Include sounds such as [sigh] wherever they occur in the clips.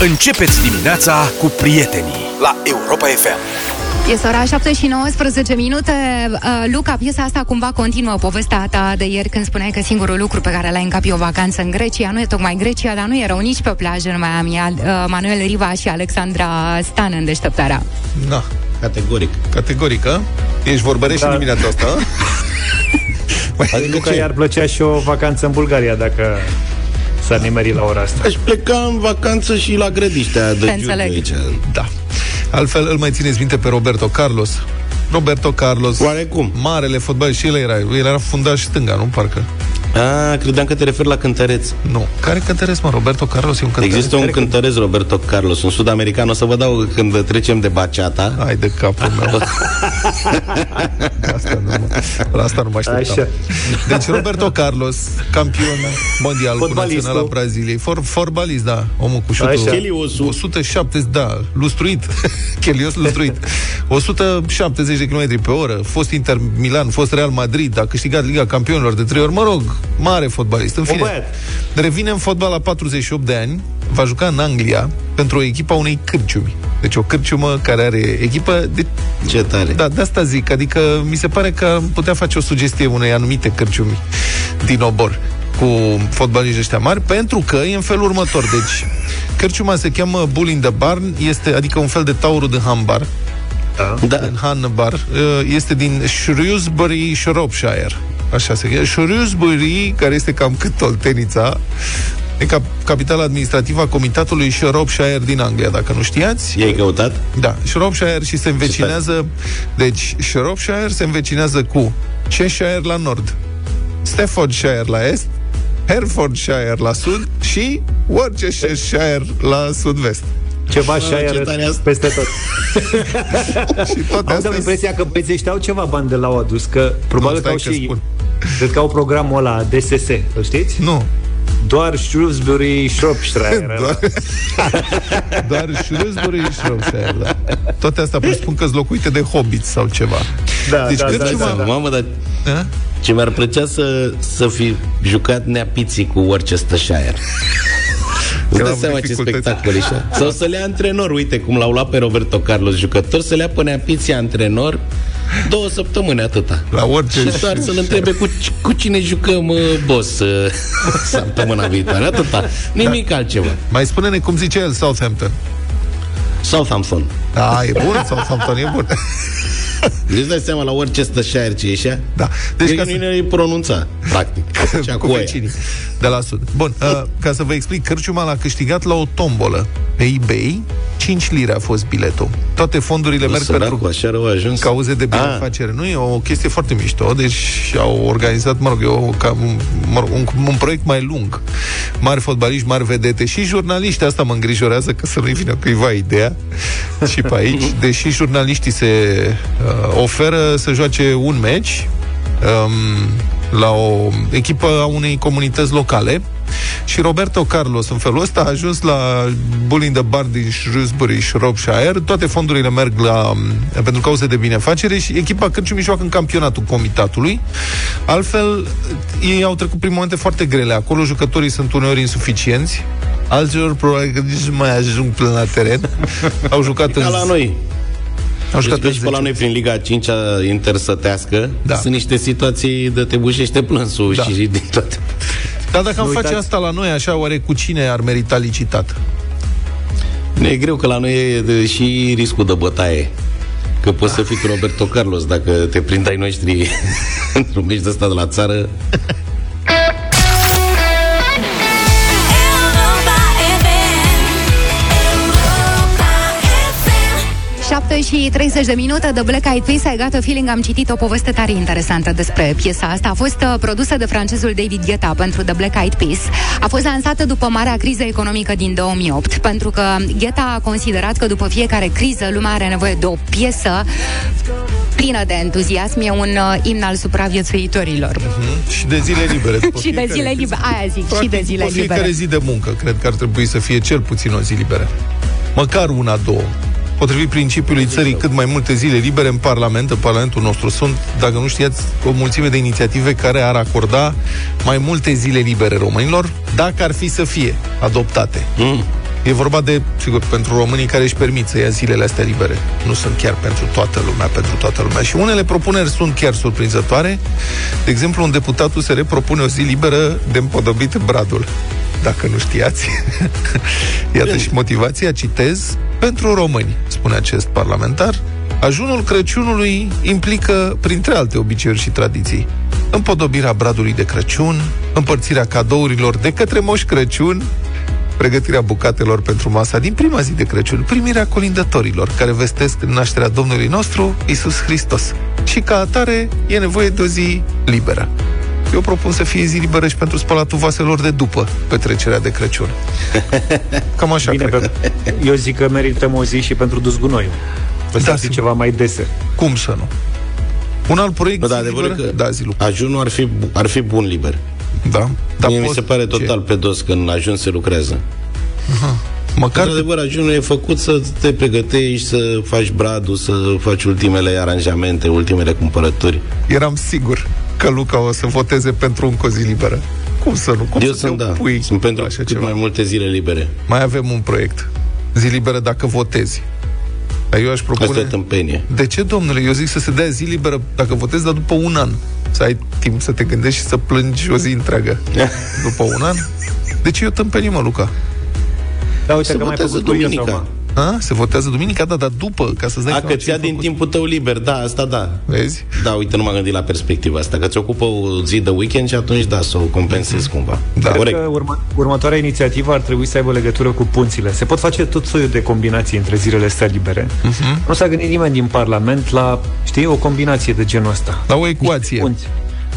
Începeți dimineața cu prietenii la Europa FM. Este ora 7 și 19 minute. Uh, Luca, piesa asta cumva continuă povestea ta de ieri când spuneai că singurul lucru pe care l-ai în cap e o vacanță în Grecia. Nu e tocmai Grecia, dar nu erau nici pe plajă în Miami. Uh, Manuel Riva și Alexandra Stan în deșteptarea. Da, Categoric. categorică. Ești vorbărești Da. în dimineața asta? a? [laughs] Băi, Adică de că ce? i-ar plăcea și o vacanță în Bulgaria dacă s-ar nimeri la ora asta. Aș pleca în vacanță și la grădiștea de Te Giurgiu înțeleg. aici. Da. Altfel, îl mai țineți minte pe Roberto Carlos? Roberto Carlos, Oarecum. marele fotbal și el era, el era fundaș stânga, nu? Parcă. A, credeam că te referi la cântăreț. Nu. Care cântăreț, mă? Roberto Carlos e un cântăreț? Există un cântăreț, Roberto Carlos, un sud-american. O să vă dau când trecem de baciata. Hai de capul meu. [laughs] asta nu mă, la asta nu mă așteptam. Așa. Deci Roberto Carlos, campion mondial cu Fotbalistul. naționala Braziliei. For, forbalist, da. Omul cu șutul. Așa. Cheliosul. 170, da, lustruit. [laughs] Chelios lustruit. 170 de km pe oră. Fost Inter Milan, fost Real Madrid, a câștigat Liga Campionilor de trei ori. Mă rog, mare fotbalist. În fine, băiat. revine în fotbal la 48 de ani, va juca în Anglia pentru o echipă a unei cârciumi. Deci o cârciumă care are echipă de Ce tare. da, de asta zic. Adică mi se pare că am putea face o sugestie unei anumite cărciumi din obor cu fotbaliști ăștia mari, pentru că e în felul următor. Deci, cărciuma se cheamă Bull in the Barn, este, adică un fel de taurul de hambar, Da. în Han Bar, uh, este din Shrewsbury, Shropshire. Așa se cheamă. Shrewsbury, care este cam cât Toltenița, e cap- capitala administrativă a comitatului Shropshire din Anglia, dacă nu știați. I-ai căutat? Da, Shropshire și se învecinează Deci, Shropshire se învecinează cu Cheshire la nord Staffordshire la est Herefordshire la sud și Worcestershire la sud-vest. Ceva și ce aer tare asta. peste tot. [laughs] Și toate Am astea dat impresia că băieții ăștia au ceva bani de la au adus, că probabil Nu, că stai au că și... spun. Cred că au programul ăla DSS, îl știți? Nu, Doar Shrewsbury Shropshire. [laughs] doar, doar Shrewsbury și Shropshire, da. Toate astea presupun că sunt locuite de hobbits sau ceva. Da, deci da, da, cărciuma... da, da. Mamă, dar Da? ce mi-ar plăcea să, să fi jucat neapiții cu Worcestershire. Îți dai am seama ce dificultăți. spectacol e așa? Sau să le ia antrenor, uite cum l-au luat pe Roberto Carlos jucător, să le ia pe neapiții antrenor două săptămâni atâta. La orice Și doar să-l întrebe cu, cu cine jucăm, uh, boss, uh, [laughs] săptămâna viitoare. Atâta. Nimic altceva. Mai spune-ne cum zice el Southampton. Southampton. Da, e bun, Southampton e bun. [laughs] [laughs] Deci dai seama la Worcestershire ce ieșea? Da. Deci Deci ca că să- nu îi pronunța, practic. [laughs] Cea cu cu aia. vecinii de la sud. Bun, uh, ca să vă explic, Cârciuma l-a câștigat la o tombolă pe eBay, 5 lire a fost biletul. Toate fondurile merg Săracul, pentru așa rău a ajuns. cauze de Ah, binefacere. Nu e o chestie foarte mișto, deci au organizat, mă rog, eu, ca un, mă rog, un, un proiect mai lung. Mari fotbaliști, mari vedete și jurnaliști, asta mă îngrijorează că să nu-i vină cuiva ideea și pe aici, [laughs] deși jurnaliștii se uh, oferă să joace un meci um, la o echipă a unei comunități locale și Roberto Carlos în felul ăsta a ajuns la Bull in the Barn din Shrewsbury, Shropshire. Toate fondurile merg la, pentru cauze de binefacere și echipa Cârciumii joacă în campionatul comitatului. Altfel, ei au trecut prin momente foarte grele. Acolo jucătorii sunt uneori insuficienți, alților probabil că nici nu mai ajung până la teren. [laughs] Au jucat în... Ca la noi. Au jucat Deci în pe la 10. noi prin Liga 5 intersătească Da. sunt niște situații de te bușește plânsul Da. și din toate. Dar dacă am Nu face uitați- asta la noi, așa, oare cu cine ar merita licitat? Ne e greu că la noi e de, și riscul de bătaie. Că poți să fii cu Roberto Carlos dacă te prind ai noștri [laughs] într-un meci de ăsta de la țară. 7 și 30 de minute de Black Eyed Peas, I Got a Feeling, am citit o poveste tare interesantă despre piesa asta. A fost uh, produsă de francezul David Guetta pentru The Black Eyed Peas. A fost lansată după marea criză economică din 2008, pentru că Guetta a considerat că după fiecare criză lumea are nevoie de o piesă plină de entuziasm, e un uh, imn al supraviețuitorilor. Și de zile libere. după [laughs] și de fiecare zile zi. libere, aia zic, și Practic, de zile după fiecare libere. zi de muncă, cred că ar trebui să fie cel puțin o zi liberă. Măcar una, două. Potrivit principiului țării cât mai multe zile libere în Parlament, în Parlamentul nostru, sunt, dacă nu știați, o mulțime de inițiative care ar acorda mai multe zile libere românilor, dacă ar fi să fie adoptate. Mm. E vorba de, sigur, pentru românii care își permit să ia zilele astea libere. Nu sunt chiar pentru toată lumea, pentru toată lumea. Și unele propuneri sunt chiar surprinzătoare. De exemplu, un deputat USR propune o zi liberă de împodobit Bradul. Dacă nu știați. [laughs] Iată și motivația, citez, pentru români, spune acest parlamentar, Ajunul Crăciunului implică, printre alte obiceiuri și tradiții, împodobirea bradului de Crăciun, împărțirea cadourilor de către Moș Crăciun, pregătirea bucatelor pentru masa din prima zi de Crăciun, primirea colindătorilor care vestesc nașterea Domnului nostru, Isus Hristos. Și ca atare e nevoie de o zi liberă. Eu propun să fie zi liberă și pentru spălatul vaselor de după petrecerea de Crăciun. [laughs] Cam așa Bine, cred. pe, eu zic că merităm o zi și pentru dus gunoiul. Păi Da, da, sigur. ceva mai dese. Cum să nu? Un alt proiect Bă, da, zi adevărul liberă? că Da, zi, Luca. ajunul ar fi, bu- ar fi bun liber. Da. Dar Mie mi poți- se pare ce? total pe dos că în ajun se lucrează. Măcar Într-adevăr, ajunul e făcut să te pregătești, să faci bradul, să faci ultimele aranjamente, ultimele cumpărături. eram sigur că Luca o să voteze pentru un cozi liberă. Cum să nu? Cum Eu să sunt, te da, opui sunt pentru la așa cât ceva? mai multe zile libere. Mai avem un proiect. Zi liberă dacă votezi. Dar eu aș Asta e propune... tâmpenie. De ce, domnule? Eu zic să se dea zi liberă dacă votezi, dar după un an. Să ai timp să te gândești și să plângi o zi întreagă. [laughs] după un an? De ce eu tâmpenii, mă, Luca? Da, uite Se că mai votează făcut tu eu duminica. Sau A? Se votează duminica? Da, dar după, ca să-ți dai A, seama că ce ți-a ai din făcut. timpul tău liber, da, asta da. Vezi? Da, uite, nu m-am gândit la perspectiva asta, că ți ocupă o zi de weekend și atunci, da, să o compensezi cumva. Da. Cred Corect. că urmă, următoarea inițiativă ar trebui să aibă legătură cu punțile. Se pot face tot soiul de combinații între zilele astea libere. Uh-huh. Nu s-a gândit nimeni din Parlament la, știi, o combinație de genul ăsta. La o ecuație. Punți.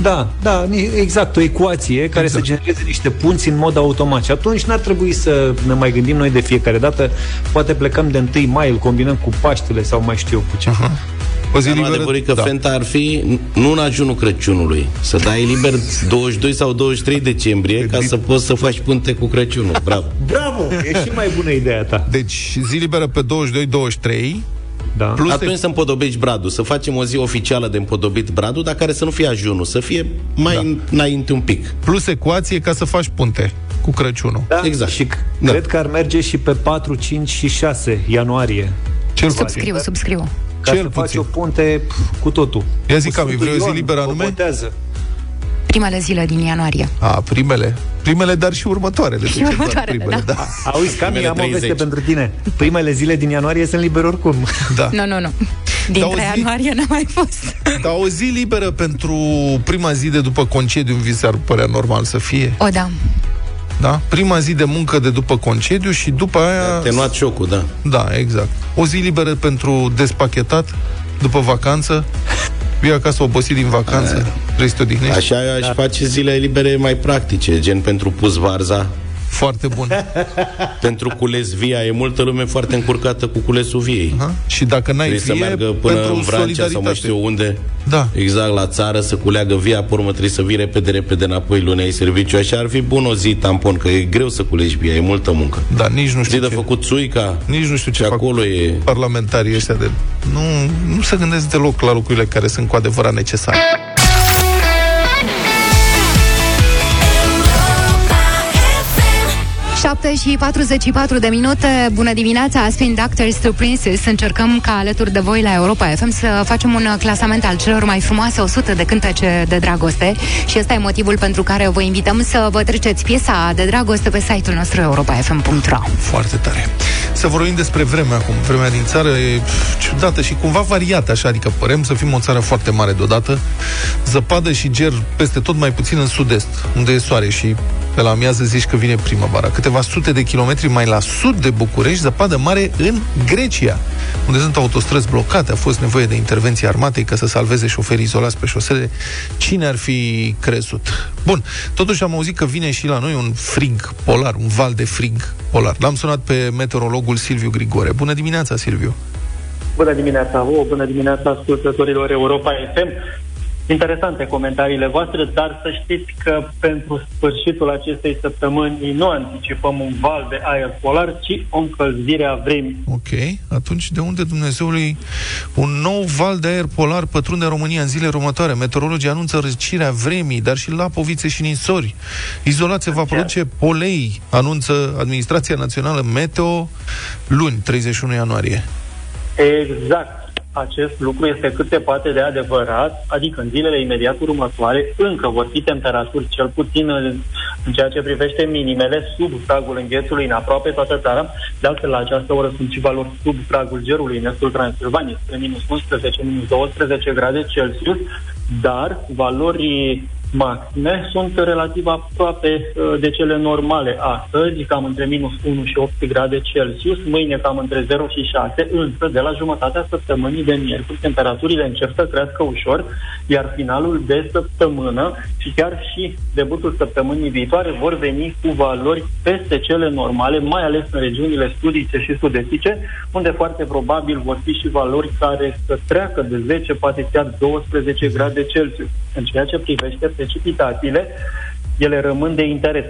Da, da, ni- exact, o ecuație care Exact. să genereze niște punți în mod automat. Și atunci n-ar trebui să ne mai gândim noi de fiecare dată. Poate plecăm de 1 mai, îl combinăm cu Paștele sau mai știu eu cu ce. Uh-huh. O zi Dar nu liberă... adevărul e că da. Fenta ar fi nu în ajunul Crăciunului, să dai liber 22 sau 23 decembrie ca să poți să faci punte cu Crăciunul. Bravo! Bravo! E și mai bună ideea ta. Deci, zi liberă pe 22-23, Da. plus Atunci să împodobești bradul, să facem o zi oficială de împodobit bradul, dar care să nu fie ajunul, să fie mai da. înainte un pic. plus ecuație ca să faci punte cu Crăciunul. Da, Exact. Și c- Da. cred că ar merge și pe 4, 5 și 6 ianuarie. Cel puțin. Subscriu, subscriu. Ca Cel să faci puțin. o punte pf, cu totul. Ia zic, Cu Cami, Sfântul vrei o zi Ion, liberă o anume? botează. Primele zile din ianuarie. A, primele. Primele, dar și următoarele. Și De ce doar următoarele, primele, da. da. Auzi, Cami, Primele am o veste 30. pentru tine. Primele zile din ianuarie sunt libere oricum. da. Nu, nu, nu. o Dintre zi- ianuarie n-a mai fost. Dar o zi liberă pentru prima zi de după concediu, vi s-ar părea normal să fie, O, da. da? Prima zi de muncă de după concediu și după aia... Atenuat șocul, da. Da, exact. O zi liberă pentru despachetat, după vacanță, vii acasă obosit din vacanță, vrei să te odihnești? Așa eu aș da. face zile libere mai practice, gen pentru pus varza, Foarte bun. [laughs] pentru cules via. E multă lume foarte încurcată cu culesul viei. Ha? Și dacă n-ai Trebuie să vie, meargă până pentru în Vrancea sau mai solidaritate. știu unde. Da. Exact, la țară, să culeagă via, pe urmă trebuie să vii repede, repede înapoi lunea ai serviciu. Așa ar fi bun o zi tampon, că e greu să culegi via, e multă muncă. Da, nici nu Zi știu de ce, făcut țuica, nici nu știu ce și fac acolo e... parlamentarii ăștia de... Nu, nu se gândesc deloc la lucrurile care sunt cu adevărat necesare. FM. 7 și 44 de minute. Bună dimineața, Spin Doctors to Princess. Încercăm ca alături de voi la Europa FM să facem un clasament al celor mai frumoase 100 de cântece de dragoste și ăsta e motivul pentru care vă invităm să vă treceți piesa de dragoste pe site-ul nostru europafm.ro Foarte tare. Să vorbim despre vremea acum. Vremea din țară e pf, ciudată și cumva variată așa, adică părem să fim o țară foarte mare deodată. Zăpadă și ger peste tot mai puțin în sud-est, unde e soare și pe la amiază zici că vine primăvara. Câteva sute de kilometri mai la sud de București, zăpadă mare în Grecia, unde sunt autostrăzi blocate. A fost nevoie de intervenție armatei ca să salveze șoferii izolați pe șosele. Cine ar fi crezut? Bun, totuși am auzit că vine și la noi un frig polar, un val de frig polar. L-am sunat pe meteorologul Silviu Grigore. Bună dimineața, Silviu! Bună dimineața, o bună dimineața ascultătorilor Europa FM. Interesante comentariile voastre, dar să știți că pentru sfârșitul acestei săptămâni nu anticipăm un val de aer polar, ci o încălzire a vremii. Ok, atunci de unde Dumnezeului un nou val de aer polar pătrunde România în zilele următoare? Meteorologii anunță răcirea vremii, dar și lapovițe și ninsori. Izolație va produce polei, anunță Administrația Națională Meteo luni, 31 ianuarie. Exact acest lucru este cât se poate de adevărat, adică în zilele imediat următoare încă vor fi temperaturi, cel puțin în, în ceea ce privește minimele, sub pragul înghețului în aproape toată țara. De altfel, la această oră sunt și valori sub pragul gerului în estul Transilvaniei, spre minus 11, minus 12 grade Celsius, dar valorii maxime sunt relativ aproape uh, de cele normale astăzi, cam între minus 1 și 8 grade Celsius, mâine cam între 0 și 6, însă de la jumătatea săptămânii de miercuri temperaturile încep să crească ușor, iar finalul de săptămână și chiar și debutul săptămânii viitoare vor veni cu valori peste cele normale, mai ales în regiunile studice și sudestice, unde foarte probabil vor fi și valori care să treacă de 10, poate chiar 12 grade Celsius. În ceea ce privește precipitațiile, ele rămân de interes.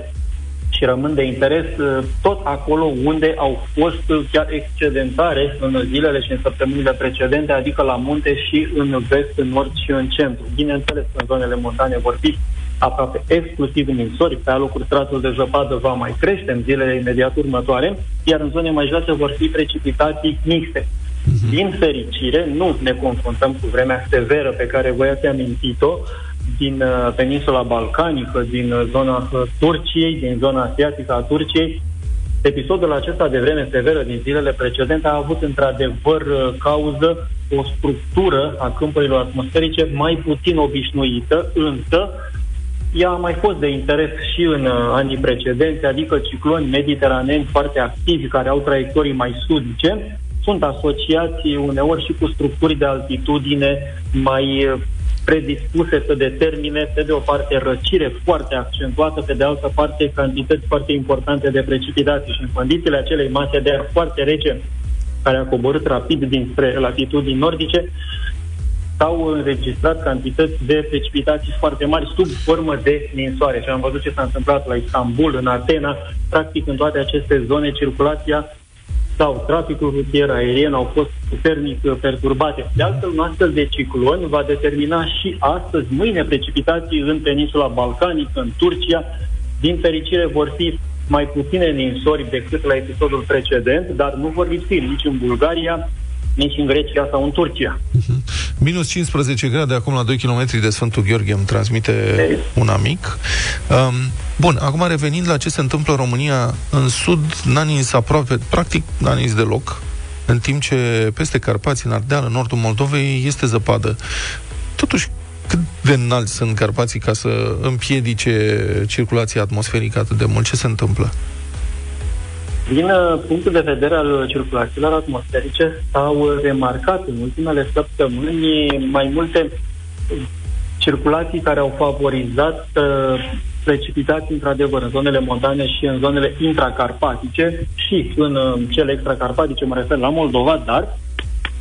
Și rămân de interes uh, tot acolo unde au fost chiar excedentare în zilele și în săptămânile precedente, adică la munte și în vest, în nord și în centru. Bineînțeles, în zonele montane vor fi aproape exclusiv ninsori, pe alocuri stratul de zăpadă va mai crește în zilele imediat următoare, iar în zone mai joase vor fi precipitații mixte. Mhm. Din fericire, nu ne confruntăm cu vremea severă pe care voi ați amintit-o, din uh, peninsula balcanică, din uh, zona uh, Turciei, din zona asiatică a Turciei. Episodul acesta de vreme severă din zilele precedente a avut într-adevăr cauză o structură a câmpurilor atmosferice mai puțin obișnuită, însă ea a mai fost de interes și în uh, anii precedenți, adică cicloni mediteraneni foarte activi care au traiectorii mai sudice, sunt asociați uneori și cu structuri de altitudine mai predispuse să determine, pe de o parte, răcire foarte accentuată, pe de altă parte, cantități foarte importante de precipitații. Și în condițiile acelei mase de aer foarte rece, care a coborât rapid dinspre latitudini nordice, s-au înregistrat cantități de precipitații foarte mari sub formă de ninsoare. Și am văzut ce s-a întâmplat la Istanbul, în Atena, practic în toate aceste zone circulația sau traficul rutier aerien au fost puternic uh, perturbate. De altfel, un astfel de ciclon va determina și astăzi, mâine, precipitații în peninsula balcanică, în Turcia. Din fericire vor fi mai puține ninsori decât la episodul precedent, dar nu vor lipsi nici în Bulgaria, nici în Grecia sau în Turcia. Uh-huh. Minus 15 grade acum la 2 km de Sfântul Gheorghe îmi transmite Ei. un amic. Um, bun, acum revenind la ce se întâmplă în România, în sud n-a nins aproape, practic n-a nins deloc, în timp ce peste Carpați, în Ardeal, în nordul Moldovei, este zăpadă. Totuși, cât de înalți sunt Carpații ca să împiedice circulația atmosferică atât de mult? Ce se întâmplă? Din uh, punctul de vedere al circulațiilor atmosferice, s-au remarcat în ultimele săptămâni mai multe circulații care au favorizat uh, precipitații, într-adevăr, în zonele montane și în zonele intracarpatice și în uh, cele extracarpatice, mă refer la Moldova, dar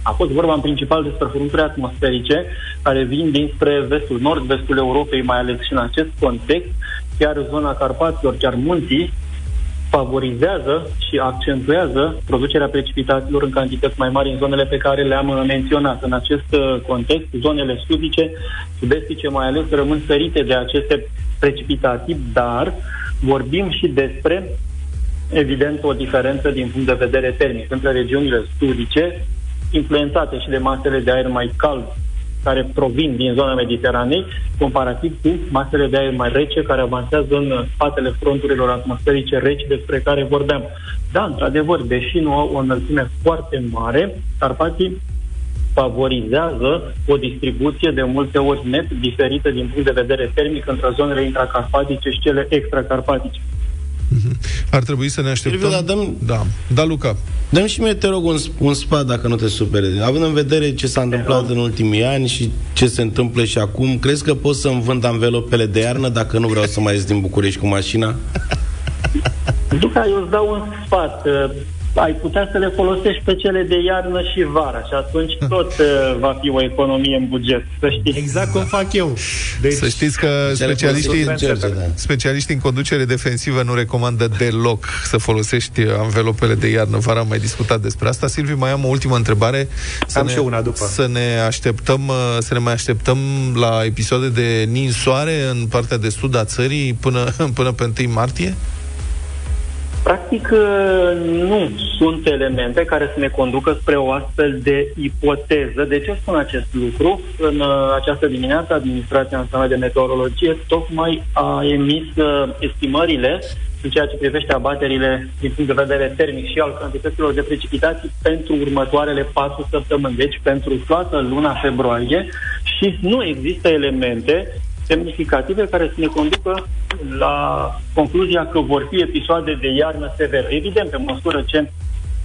a fost vorba în principal despre furtunturi atmosferice care vin dinspre vestul, nord-vestul Europei, mai ales și în acest context, chiar zona Carpaților, chiar munții, favorizează și accentuează producerea precipitațiilor în cantități mai mari în zonele pe care le-am menționat. În acest uh, context, zonele sudice, sudestice mai ales, rămân sărite de aceste precipitații, dar vorbim și despre evident o diferență din punct de vedere termic între regiunile sudice, influențate și de masele de aer mai cald care provin din zona Mediteranei, comparativ cu masele de aer mai rece care avansează în spatele fronturilor atmosferice reci despre care vorbeam. Da, într-adevăr, deși nu au o înălțime foarte mare, Carpații favorizează o distribuție de multe ori net diferită din punct de vedere termic între zonele intracarpatice și cele extracarpatice. Mhm. Ar trebui să ne așteptăm... Silviu, da, dăm... da, da, Luca. Dăm și mie, te rog, un, un spat, dacă nu te supere. Având în vedere ce s-a întâmplat în ultimii ani și ce se întâmplă și acum, crezi că pot să-mi vând anvelopele de iarnă dacă nu vreau să mai ies din București cu mașina? [laughs] Luca, eu îți dau un sfat. Ai putea să le folosești pe cele de iarnă și vara și atunci [laughs] tot uh, va fi o economie în buget, să știi. Exact cum fac eu. Deci, să știți că specialiștii, George, da. specialiștii în conducere defensivă nu recomandă deloc să folosești anvelopele de iarnă. Vara am mai discutat despre asta. Silviu, mai am o ultimă întrebare. Să Am ne, și eu una după. Să ne așteptăm, uh, să ne mai așteptăm la episoade de ninsoare în partea de sud a țării până, [laughs] până pe 1 martie? Practic, uh, nu sunt elemente care să ne conducă spre o astfel de ipoteză. De ce spun acest lucru? În uh, această dimineață, Administrația Națională de Meteorologie tocmai a emis uh, estimările în ceea ce privește abaterile din punct de vedere termic și al cantităților de precipitații pentru următoarele patru săptămâni, deci pentru toată luna februarie și nu există elemente semnificative care să ne conducă la concluzia că vor fi episoade de iarnă severă. Evident, pe măsură ce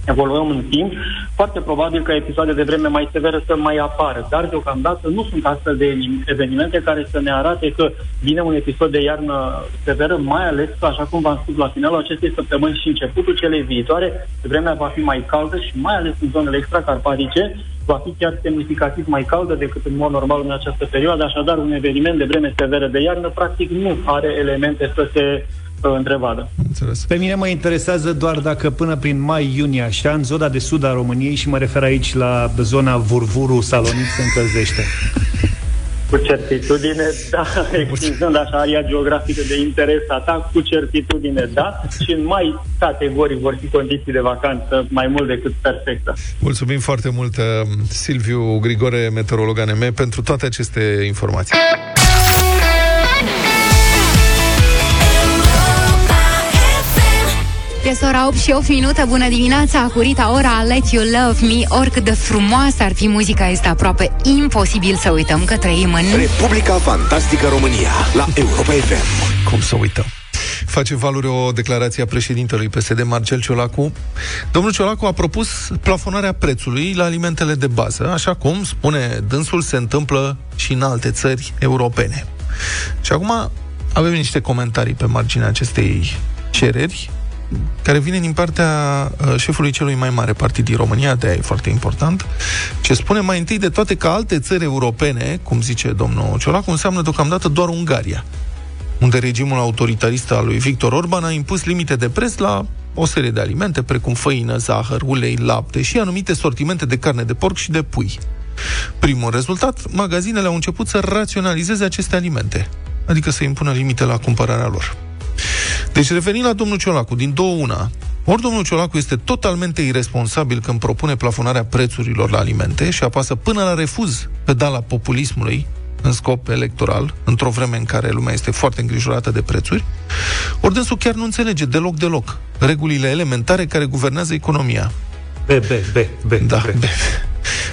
evoluăm în timp, foarte probabil că episoade de vreme mai severă să mai apară, dar deocamdată nu sunt astfel de evenimente care să ne arate că vine un episod de iarnă severă, mai ales că, așa cum v-am spus la finalul acestei săptămâni și începutul celei viitoare, vremea va fi mai caldă și mai ales în zonele extracarpatice, va fi chiar semnificativ mai caldă decât în mod normal în această perioadă, așadar un eveniment de vreme severă de iarnă practic nu are elemente să se uh, întrevadă. Înțeles. Pe mine mă interesează doar dacă până prin mai-iunie, așa, în zona de sud a României, și mă refer aici la zona Vurvuru, Salonic, se încălzește. Cu certitudine, da, [laughs] extinzând așa aria geografică de interes a ta, cu certitudine, da, și în mai categorii vor fi condiții de vacanță mai mult decât perfectă. Mulțumim foarte mult, uh, Silviu Grigore, meteorolog ANM, pentru toate aceste informații. Este ora 8 și 8 minute, bună dimineața, cu Rita Ora, Let You Love Me, oricât de frumoasă ar fi muzica, este aproape imposibil să uităm că trăim în... Republica Fantastică România la Europa FM. Cum să uităm? Face valuri o declarație a președintelui PSD, Marcel Ciolacu. Domnul Ciolacu a propus plafonarea prețului la alimentele de bază, așa cum, spune dânsul, se întâmplă și în alte țări europene. Și acum avem niște comentarii pe marginea acestei cereri, care vine din partea uh, șefului celui mai mare partid din România, de e foarte important, ce spune mai întâi de toate că alte țări europene, cum zice domnul Ciolacu, înseamnă deocamdată doar Ungaria, unde regimul autoritarist al lui Victor Orban a impus limite de preț la o serie de alimente, precum făină, zahăr, ulei, lapte și anumite sortimente de carne de porc și de pui. Primul rezultat, magazinele au început să raționalizeze aceste alimente, adică să impună limite la cumpărarea lor. Deci revenind la domnul Ciolacu, din două una, ori domnul Ciolacu este totalmente irresponsabil când propune plafonarea prețurilor la alimente și apasă până la refuz pedala populismului în scop electoral, într-o vreme în care lumea este foarte îngrijorată de prețuri, ori dânsul chiar nu înțelege deloc, deloc regulile elementare care guvernează economia. B, B, B, B. Da, B. B.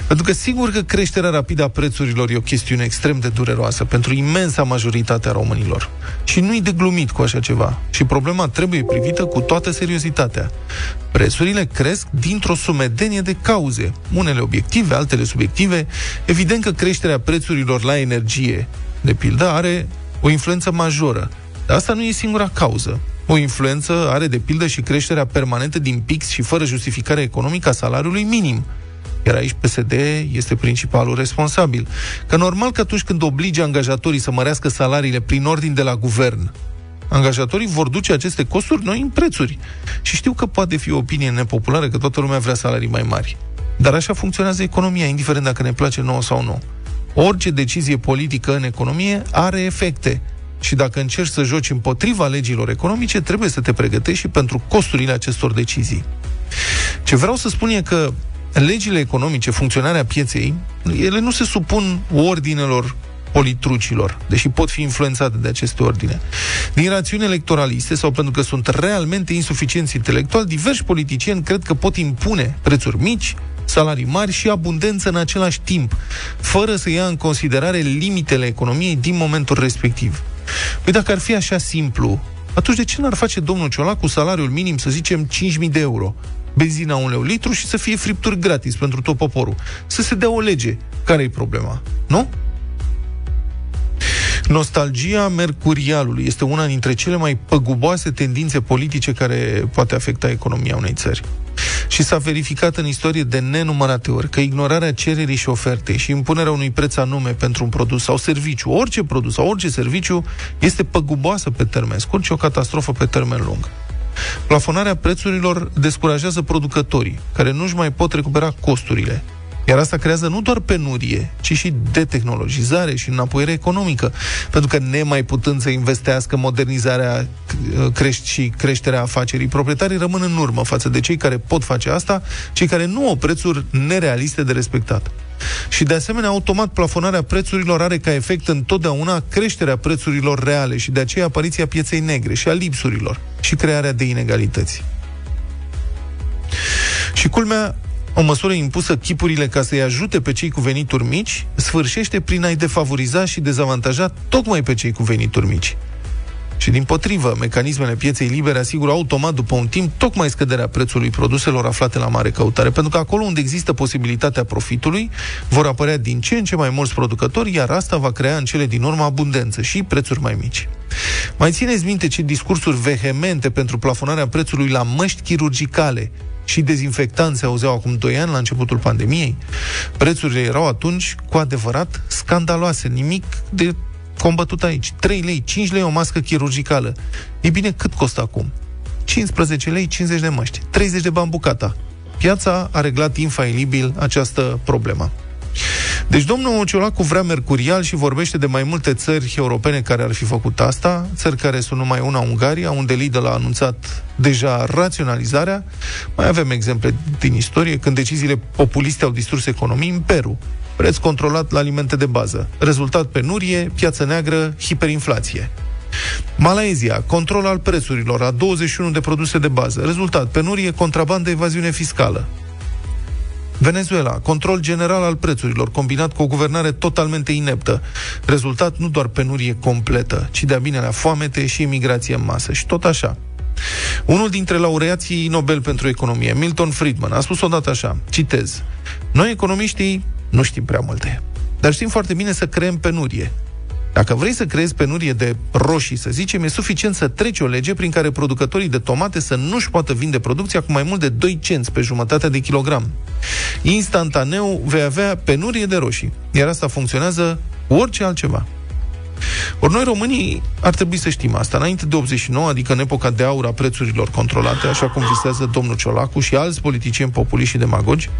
Pentru că sigur că creșterea rapidă a prețurilor e o chestiune extrem de dureroasă pentru imensa majoritate a românilor. Și nu-i de glumit cu așa ceva. Și problema trebuie privită cu toată seriozitatea. Prețurile cresc dintr-o sumedenie de cauze, unele obiective, altele subiective. Evident că creșterea prețurilor la energie, de pildă, are o influență majoră. Dar asta nu e singura cauză. O influență are, de pildă, și creșterea permanentă din pix și fără justificare economică a salariului minim. Iar aici PSD este principalul responsabil. Că normal că atunci când oblige angajatorii să mărească salariile prin ordin de la guvern, angajatorii vor duce aceste costuri noi în prețuri. Și știu că poate fi o opinie nepopulară, că toată lumea vrea salarii mai mari. Dar așa funcționează economia, indiferent dacă ne place nouă sau nu. Orice decizie politică în economie are efecte. Și dacă încerci să joci împotriva legilor economice, trebuie să te pregătești și pentru costurile acestor decizii. Ce vreau să spun e că legile economice, funcționarea pieței, ele nu se supun ordinelor politrucilor, deși pot fi influențate de aceste ordine. Din rațiuni electoraliste sau pentru că sunt realmente insuficienți intelectual, diversi politicieni cred că pot impune prețuri mici, salarii mari și abundență în același timp, fără să ia în considerare limitele economiei din momentul respectiv. Păi dacă ar fi așa simplu, atunci de ce n-ar face domnul Ciolacu salariul minim, să zicem, 5.000 de euro? benzina un leu litru și să fie fripturi gratis pentru tot poporul. Să se dea o lege. Care e problema? Nu? Nostalgia mercurialului este una dintre cele mai păguboase tendințe politice care poate afecta economia unei țări. Și s-a verificat în istorie de nenumărate ori că ignorarea cererii și ofertei și impunerea unui preț anume pentru un produs sau serviciu, orice produs sau orice serviciu, este păguboasă pe termen scurt și o catastrofă pe termen lung. Plafonarea prețurilor descurajează producătorii, care nu-și mai pot recupera costurile. Iar asta creează nu doar penurie, ci și detehnologizare și înapoiere economică. Pentru că nemai putând să investească modernizarea creș- și creșterea afacerii, proprietarii rămân în urmă față de cei care pot face asta, cei care nu au prețuri nerealiste de respectat. Și de asemenea, automat plafonarea prețurilor are ca efect întotdeauna creșterea prețurilor reale și de aceea apariția pieței negre și a lipsurilor și crearea de inegalități. Și culmea, o măsură impusă chipurile ca să-i ajute pe cei cu venituri mici, sfârșește prin a-i defavoriza și dezavantaja tocmai pe cei cu venituri mici. Și din potrivă, mecanismele pieței libere asigură automat după un timp tocmai scăderea prețului produselor aflate la mare căutare, pentru că acolo unde există posibilitatea profitului, vor apărea din ce în ce mai mulți producători, iar asta va crea în cele din urmă abundență și prețuri mai mici. Mai țineți minte ce discursuri vehemente pentru plafonarea prețului la măști chirurgicale și dezinfectanți se auzeau acum 2 ani, la începutul pandemiei. Prețurile erau atunci cu adevărat scandaloase, nimic de combătut aici. 3 lei, 5 lei o mască chirurgicală. E bine, cât costă acum? 15 lei, 50 de măști, 30 de bani bucata. Piața a reglat infailibil această problemă. Deci domnul Ciolacu vrea mercurial și vorbește de mai multe țări europene care ar fi făcut asta, țări care sunt numai una, Ungaria, unde Lidl a anunțat deja raționalizarea. Mai avem exemple din istorie, când deciziile populiste au distrus economii în Peru. Preț controlat la alimente de bază. Rezultat penurie, piață neagră, hiperinflație. Malaezia, control al prețurilor a 21 de produse de bază. Rezultat, penurie, contrabandă, evaziune fiscală. Venezuela, control general al prețurilor, combinat cu o guvernare totalmente ineptă. Rezultat nu doar penurie completă, ci de-a binelea foamete și imigrație în masă. Și tot așa. Unul dintre laureații Nobel pentru economie, Milton Friedman, a spus odată așa, citez, Noi economiștii nu știm prea multe, dar știm foarte bine să creăm penurie. Dacă vrei să creezi penurie de roșii, să zicem, e suficient să treci o lege prin care producătorii de tomate să nu-și poată vinde producția cu mai mult de 2 cenți pe jumătate de kilogram. Instantaneu vei avea penurie de roșii, iar asta funcționează cu orice altceva. Ori noi românii ar trebui să știm asta. Înainte de 89, adică în epoca de aur a prețurilor controlate, așa cum visează domnul Ciolacu și alți politicieni populiști și demagogi,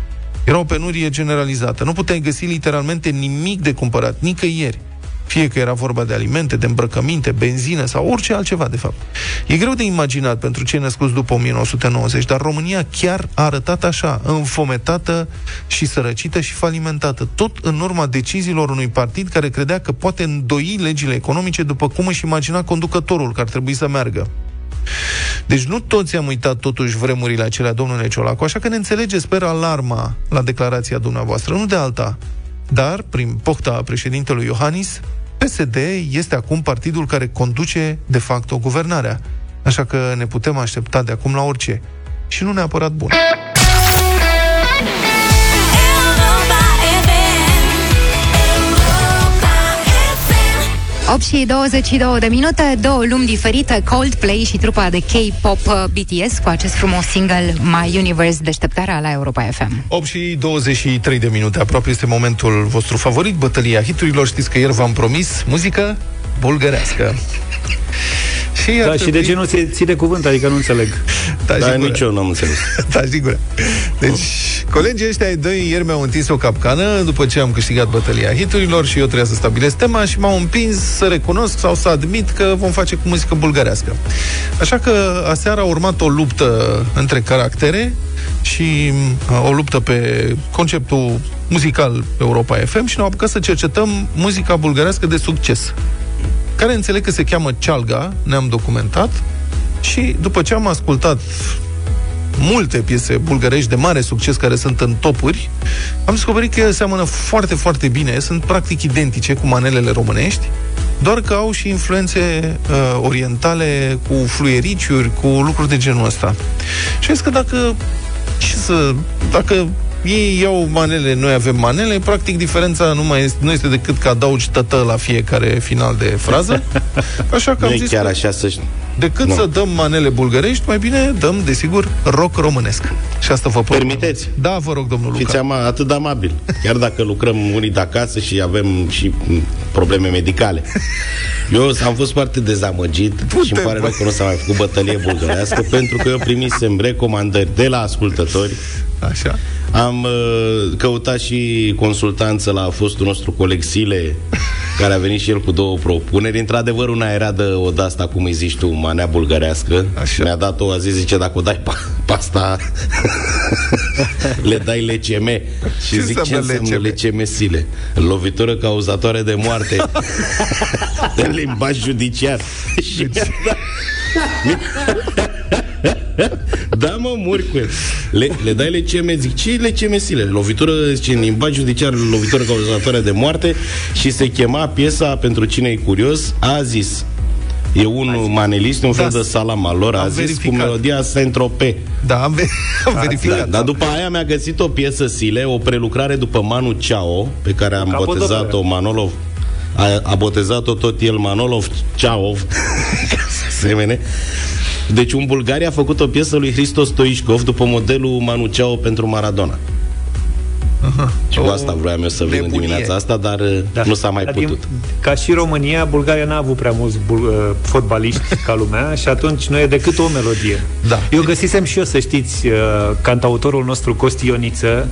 era o penurie generalizată. Nu puteai găsi literalmente nimic de cumpărat, nicăieri. Fie că era vorba de alimente, de îmbrăcăminte, benzină sau orice altceva, de fapt. E greu de imaginat pentru cei născuți după 1990, dar România chiar a arătat așa, înfometată și sărăcită și falimentată, tot în urma deciziilor unui partid care credea că poate îndoi legile economice după cum își imagina conducătorul că ar trebui să meargă. Deci nu toți am uitat totuși vremurile acelea, domnule Ciolacu, așa că ne înțelege, sper, alarma la declarația dumneavoastră, nu de alta. Dar, prin pofta președintelui Iohannis, PSD este acum partidul care conduce de fapt o guvernarea. Așa că ne putem aștepta de acum la orice. Și nu neapărat bun. 8 și 22 de minute, două lumi diferite, Coldplay și trupa de K-pop uh, BTS cu acest frumos single My Universe, deșteptarea la Europa FM. 8 și 23 de minute, aproape este momentul vostru favorit, bătălia hiturilor. Știți că ieri v-am promis muzică bulgărească. Și, da, trebui... și de ce nu ți, ți de cuvânt? Adică nu înțeleg. Da, da nici eu n-am înțeles. [laughs] da, sigur. Deci, colegii ăștia ai doi ieri mi-au întins o capcană după ce am câștigat bătălia hiturilor și eu trebuia să stabilesc tema și m-au împins să recunosc sau să admit că vom face cu muzică bulgărească. Așa că aseară a urmat o luptă între caractere și uh, o luptă pe conceptul muzical Europa FM și ne-am apucat să cercetăm muzica bulgărească de succes care înțeleg că se cheamă Cealga, ne-am documentat, și după ce am ascultat multe piese bulgărești de mare succes care sunt în topuri, am descoperit că ele seamănă foarte, foarte bine, sunt practic identice cu manelele românești, doar că au și influențe uh, orientale cu fluiericiuri, cu lucruri de genul ăsta. Și zis că dacă, ce să, dacă ei iau manele, noi avem manele, practic diferența nu, mai este, nu este decât că adaugi tătă la fiecare final de frază. [laughs] Așa că nu am e zis chiar că așa să decât Nu. să dăm manele bulgărești, mai bine dăm, desigur, rock românesc. Și asta vă propun. Permiteți? Da, vă rog, domnul Fiți Luca. ama, atât de amabil. Chiar dacă lucrăm unii de acasă și avem și m, probleme medicale. Eu am fost foarte dezamăgit și îmi pare rău că nu s-a mai făcut bătălie bulgărească pentru că eu primisem recomandări de la ascultători Așa. Am uh, căutat și consultanță la fostul nostru coleg Sile, [laughs] care a venit și el cu două propuneri. Într-adevăr, una era de o de asta, cum îi zici tu, manea bulgărească. Așa. Mi-a dat-o, a zis, zice, dacă o dai pa- pasta, [laughs] le dai LCM. Și Ce zic, ce înseamnă înseamnă LCM Sile? Lovitură cauzatoare de moarte. [laughs] în limbaj judiciar. și mi-a dat [laughs] da, mă, mori cu el. Le, le dai LCM, zic, ce LCM sile? Lovitură, zice, în limbaj judiciar, lovitură cauzatoare de moarte și se chema piesa, pentru cine e curios, a zis. E un manelist, un fel Da, de salam al lor, a am zis verificat. cu melodia Saint-Tropez. Da, am, ve- am Da, verificat. dar după aia mi-a găsit o piesă Sile, o prelucrare după Manu Ceao, pe care am Capodopera. botezat-o Manolov. A, a botezat-o tot el Manolov Ceaov, ca [laughs] să semene. Deci un bulgar a făcut o piesă lui Hristos Stoichkov după modelul Manu Ceao pentru Maradona. Și cu O asta vroiam eu să vin în nebunie. dimineața asta, dar da. nu s-a mai Dar putut. Din, ca și România, Bulgaria n-a avut prea mulți bul, uh, fotbaliști [laughs] ca lumea și atunci nu e decât o melodie. Da. Eu găsisem și eu, să știți, uh, cantautorul nostru Costi Ioniță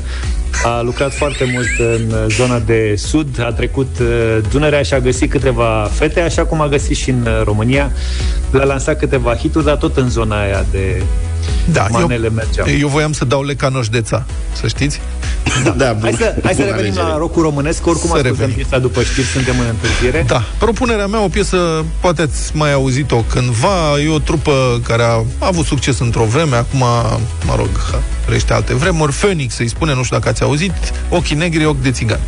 a lucrat foarte mult în uh, zona de sud, a trecut uh, Dunărea și a găsit câteva fete, așa cum a găsit și în uh, România. Le-a lansat câteva hituri, dar tot în zona aia de Da, manele eu, mergeau. eu voiam să dau lecanoșdeța, să știți? Da, bun. Hai să, hai să Bună revenim alegere. la rocul românesc, oricum Să ascultăm revenim. piesa după știri, suntem în întârziere. Da, propunerea mea, o piesă, poate ați mai auzit-o cândva, e o trupă care a avut succes într-o vreme, acum, mă rog, trăiește alte vremuri, Phoenix, să-i spune, nu știu dacă ați auzit, ochii negri, ochi de țigan.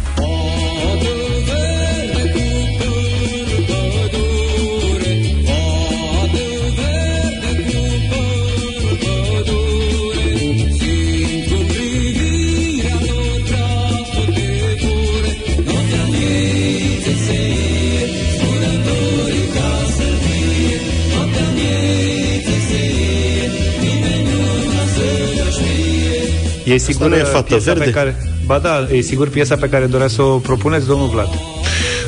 E sigur nu e Fată piesa Verde? pe care... Ba da, e sigur piesa pe care dorea să o propuneți, domnul Vlad.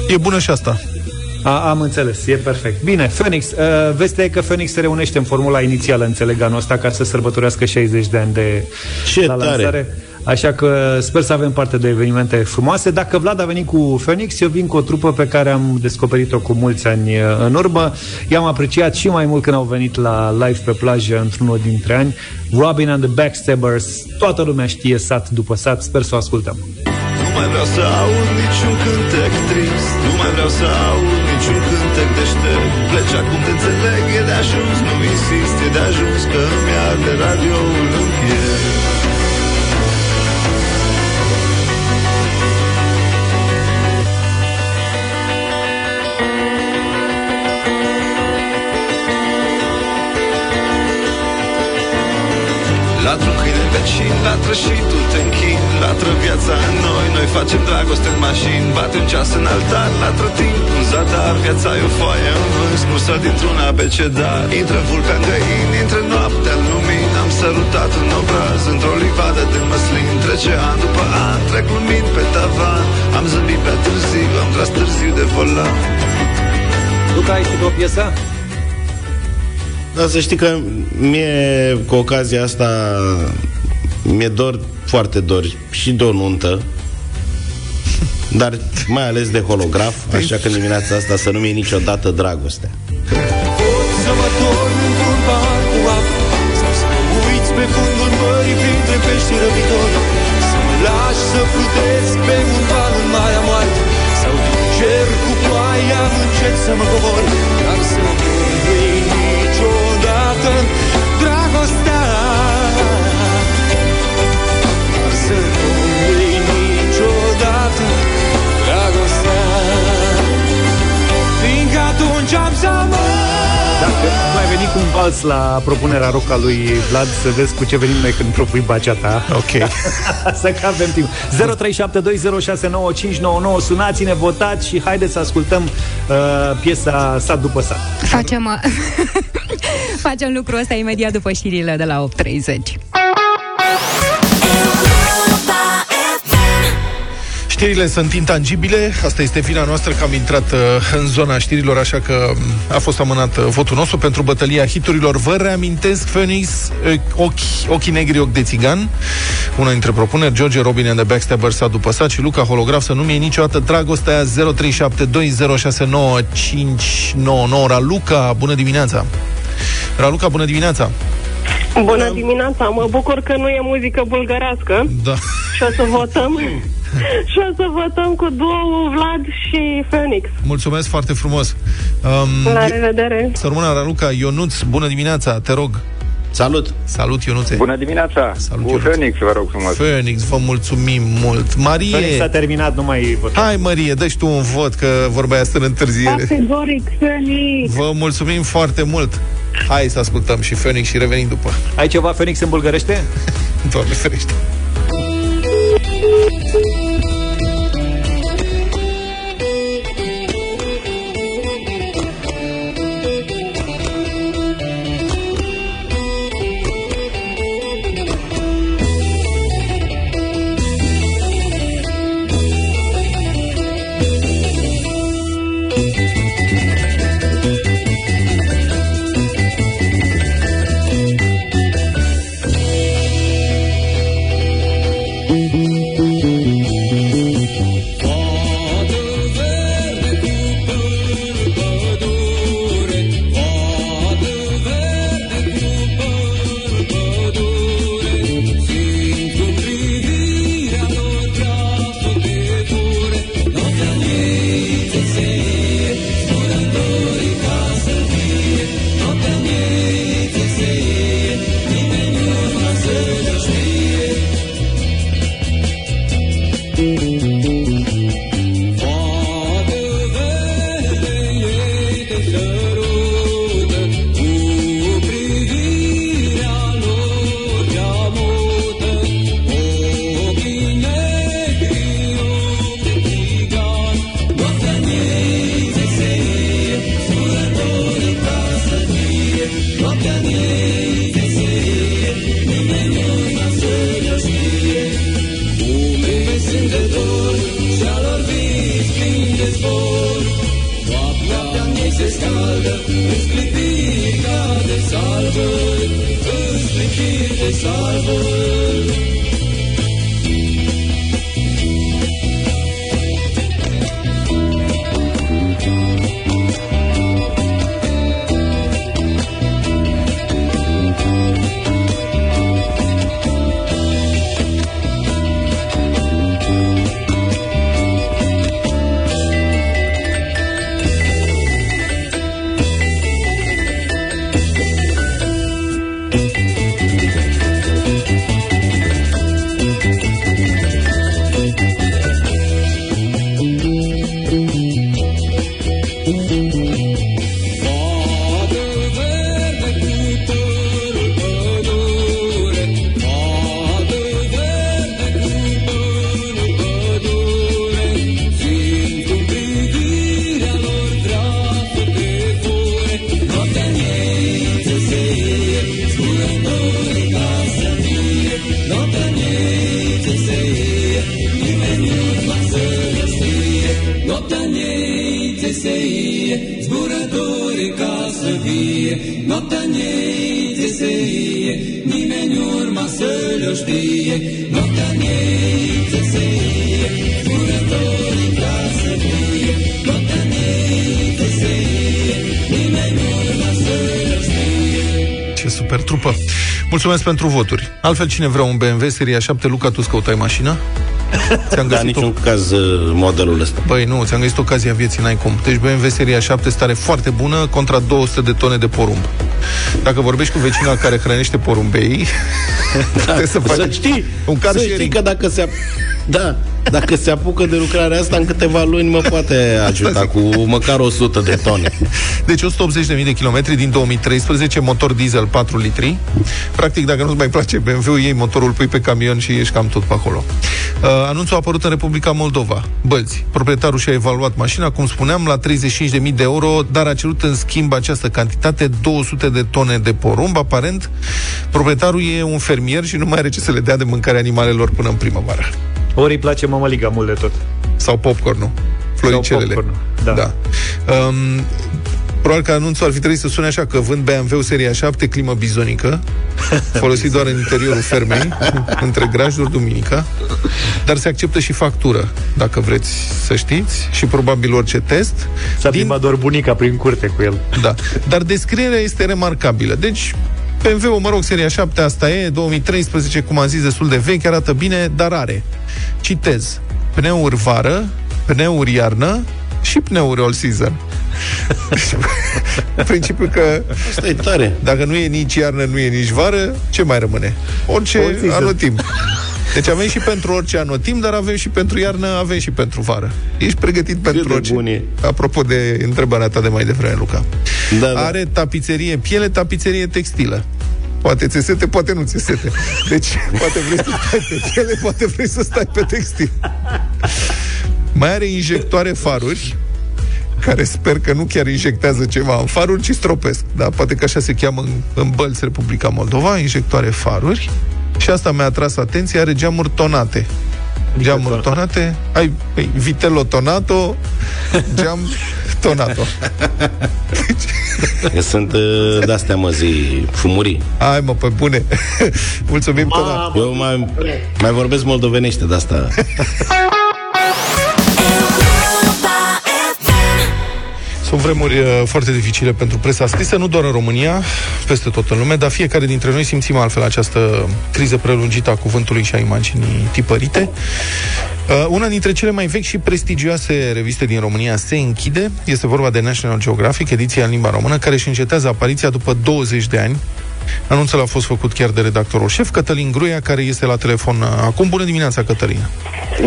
E bună și asta. A, am înțeles, e perfect. Bine, Phoenix, uh, vestea e că Phoenix se reunește în formula inițială, înțeleg, anul ăsta, ca să sărbătorească 60 de ani de Ce la tare! lansare. Așa că sper să avem parte de evenimente frumoase. Dacă Vlad a venit cu Phoenix, eu vin cu o trupă pe care am descoperit-o cu mulți ani uh, în urmă. I-am apreciat și mai mult când au venit la live pe plajă într-unul dintre ani. Robin and the Backstabbers, toată lumea știe sat după sat, sper să o ascultăm. Nu mai vreau să aud niciun cântec trist Nu mai vreau să aud niciun cântec deștept Pleci acum te înțeleg, e de ajuns Nu insist, e de ajuns că îmi arde radioul în piept vecin, latră și tu te închin. Latră viața în noi, noi facem dragoste în mașini. Batem ceas în altar, latră timp în zadar. Viața e o foaie în vânt, smursă dintr-un abecedar. Intră vulcan găini, intră noaptea în lumini Am sărutat un obraz într-o livadă de măslin. Trece an după an, trec lumini pe tavan. Am zâmbit pe târziu, am tras târziu de volan. Luca, ai știi o piesă? Dar să știi că mie, cu ocazia asta, mi-e dor, foarte dor și de o nuntă, dar mai ales de holograf, așa că în dimineața asta să nu mi niciodată dragostea. Să mă torn într-un bar cu apă Sau să mă uiți pe fundul mării printre pești răbitori Să mă lași să plutesc pe un val în Marea Moartă Sau din cer cu ploaia încet să mă cobor Fiindcă atunci am să mă Dacă nu ai venit un vals la propunerea roca lui Vlad Să vezi cu ce venim noi când propui baceata Ok. [laughs] Să că avem timp. 0372069599 Sunați-ne, votați și haideți să ascultăm uh, piesa Sat după sat Facem, uh, [laughs] facem lucrul ăsta imediat după știrile de la 8.30 Știrile sunt intangibile, asta este vina noastră că am intrat uh, în zona știrilor, așa că um, a fost amânat uh, votul nostru pentru bătălia hiturilor. Vă reamintesc Phoenix, uh, ochi, ochii negri, ochi de țigan, una dintre propuneri, George Robin and the Backstabbers a după sat și Luca Holograf să nu mi niciodată dragostea 0372069599 Raluca, bună dimineața! Raluca, bună dimineața! Bună dimineața, mă bucur că nu e muzică bulgărească Da. și o să votăm [laughs] [laughs] și o să votăm cu duo Vlad și Phoenix. Mulțumesc foarte frumos! Um, La revedere! să rămână Raluca, Ionuț, bună dimineața, te rog! Salut! Salut, Ionuțe! Bună dimineața! Salut, Cu Ionuț. Phoenix, vă rog frumos. Phoenix, vă mulțumim mult. Marie, Phoenix s-a terminat, nu mai votăm hai Marie, dă tu un vot, că vorba aia stă în întârziere. Categoric Phoenix! Vă mulțumim foarte mult. Hai să ascultăm și Phoenix și revenim după. Ai ceva Phoenix în bulgărește? [laughs] Doamne ferește. Ce super trupă. Mulțumesc pentru voturi. Altfel, cine vrea un BMW Seria 7, Luca, tu căutai mașină? Ți-am Dar găsit o... niciun caz uh, modelul ăsta. Băi, nu, ți-am găsit ocazia vieții, n-ai cum. Deci BMW Seria 7 stare foarte bună contra 200 de tone de porumb. Dacă vorbești cu vecina care hrănește porumbei, [laughs] trebuie să faci Să știi, un car să știi sharing. că dacă se, Da, dacă se apucă de lucrarea asta în câteva luni mă poate ajuta cu măcar 100 de tone. Deci 180.000 de kilometri din 2013, motor diesel 4 litri. Practic, dacă nu-ți mai place BMW, iei motorul, pui pe camion și ești cam tot pe acolo. Uh, anunțul a apărut în Republica Moldova. Bălți. Proprietarul și-a evaluat mașina, cum spuneam, la 35.000 de euro, dar a cerut în schimb această cantitate 200 de tone de porumb. Aparent, proprietarul e un fermier și nu mai are ce să le dea de mâncare animalelor până în primăvară. Ori îi place mămăliga mult de tot. Sau popcornul. Floricelele. Sau popcornul, da. da. Um, probabil că anunțul ar fi trebuit să sune așa că vând BMW seria 7, climă bizonică, [laughs] folosit doar în interiorul fermei, [laughs] între grajduri duminica, dar se acceptă și factură, dacă vreți să știți, și probabil orice test. S-a din... doar bunica prin curte cu el. Da, dar descrierea este remarcabilă. Deci, BMW, mă rog, seria 7, asta e, 2013, cum am zis, destul de vechi, arată bine, dar are. Citez. Pneuri vară, pneuri iarnă și pneuri all season. [laughs] Principiul că Asta e tare. Dacă nu e nici iarnă, nu e nici vară, ce mai rămâne? Orice anotimp. Deci avem și pentru orice anotimp, dar avem și pentru iarnă, avem și pentru vară. Ești pregătit pentru orice. Bune. Apropo de întrebarea ta de mai devreme, Luca. Da, da. Are tapiserie piele, tapiserie textilă. Poate ți sete, poate nu ți sete. Deci, poate vrei să stai pe piele, poate vrei să stai pe textil. Mai are injectoare faruri, care sper că nu chiar injectează ceva în faruri, ci stropesc. Da, poate că așa se cheamă în, în Bălți, Republica Moldova, injectoare faruri. Și asta mi-a atras atenția, are geamuri tonate. Adică Geamuri tonate, ai ai, Vitello tonato, geam [laughs] tonato. Că [laughs] Sunt uh, de-astea, mă, zi, fumurii. Hai mă, pe bune. [laughs] Mulțumim, Tona. Eu mai, mai vorbesc moldovenește de [laughs] Sunt vremuri uh, foarte dificile pentru presa scrisă, nu doar în România, peste tot în lume, dar fiecare dintre noi simțim altfel această criză prelungită a cuvântului și a imaginii tipărite. Uh, una dintre cele mai vechi și prestigioase reviste din România se închide. Este vorba de National Geographic, ediția în limba română, care își încetează apariția după 20 de ani. Anunțul a fost făcut chiar de redactorul șef, Cătălin Gruia, care este la telefon uh, acum. Bună dimineața, Cătălin!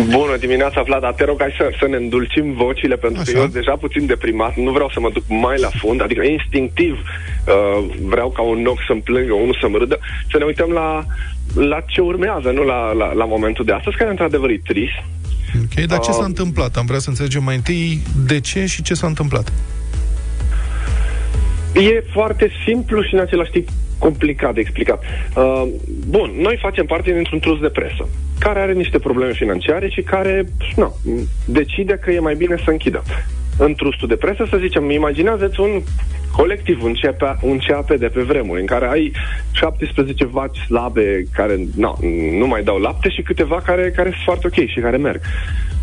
Bună dimineața, Vlad, dar te rog hai să, să ne îndulcim vocile, pentru Așa. că eu sunt deja puțin deprimat, nu vreau să mă duc mai la fund, adică instinctiv uh, vreau ca un ochi să-mi plângă, unul să-mi râdă, să ne uităm la, la ce urmează, nu la, la, la momentul de astăzi, care într-adevăr e trist. Ok, dar ce Uh, s-a întâmplat? Am vrea să înțelegem mai întâi de ce și ce s-a întâmplat. E foarte simplu și în același timp complicat de explicat. Uh, bun, noi facem parte dintr-un trus de presă care are niște probleme financiare și care nu, decide că e mai bine să închidă. În trustul de presă, să zicem, imaginează-ți un colectiv, un CAP, un CAP de pe vremuri, în care ai 17 vaci slabe care na, nu mai dau lapte și câteva care, care sunt foarte ok și care merg.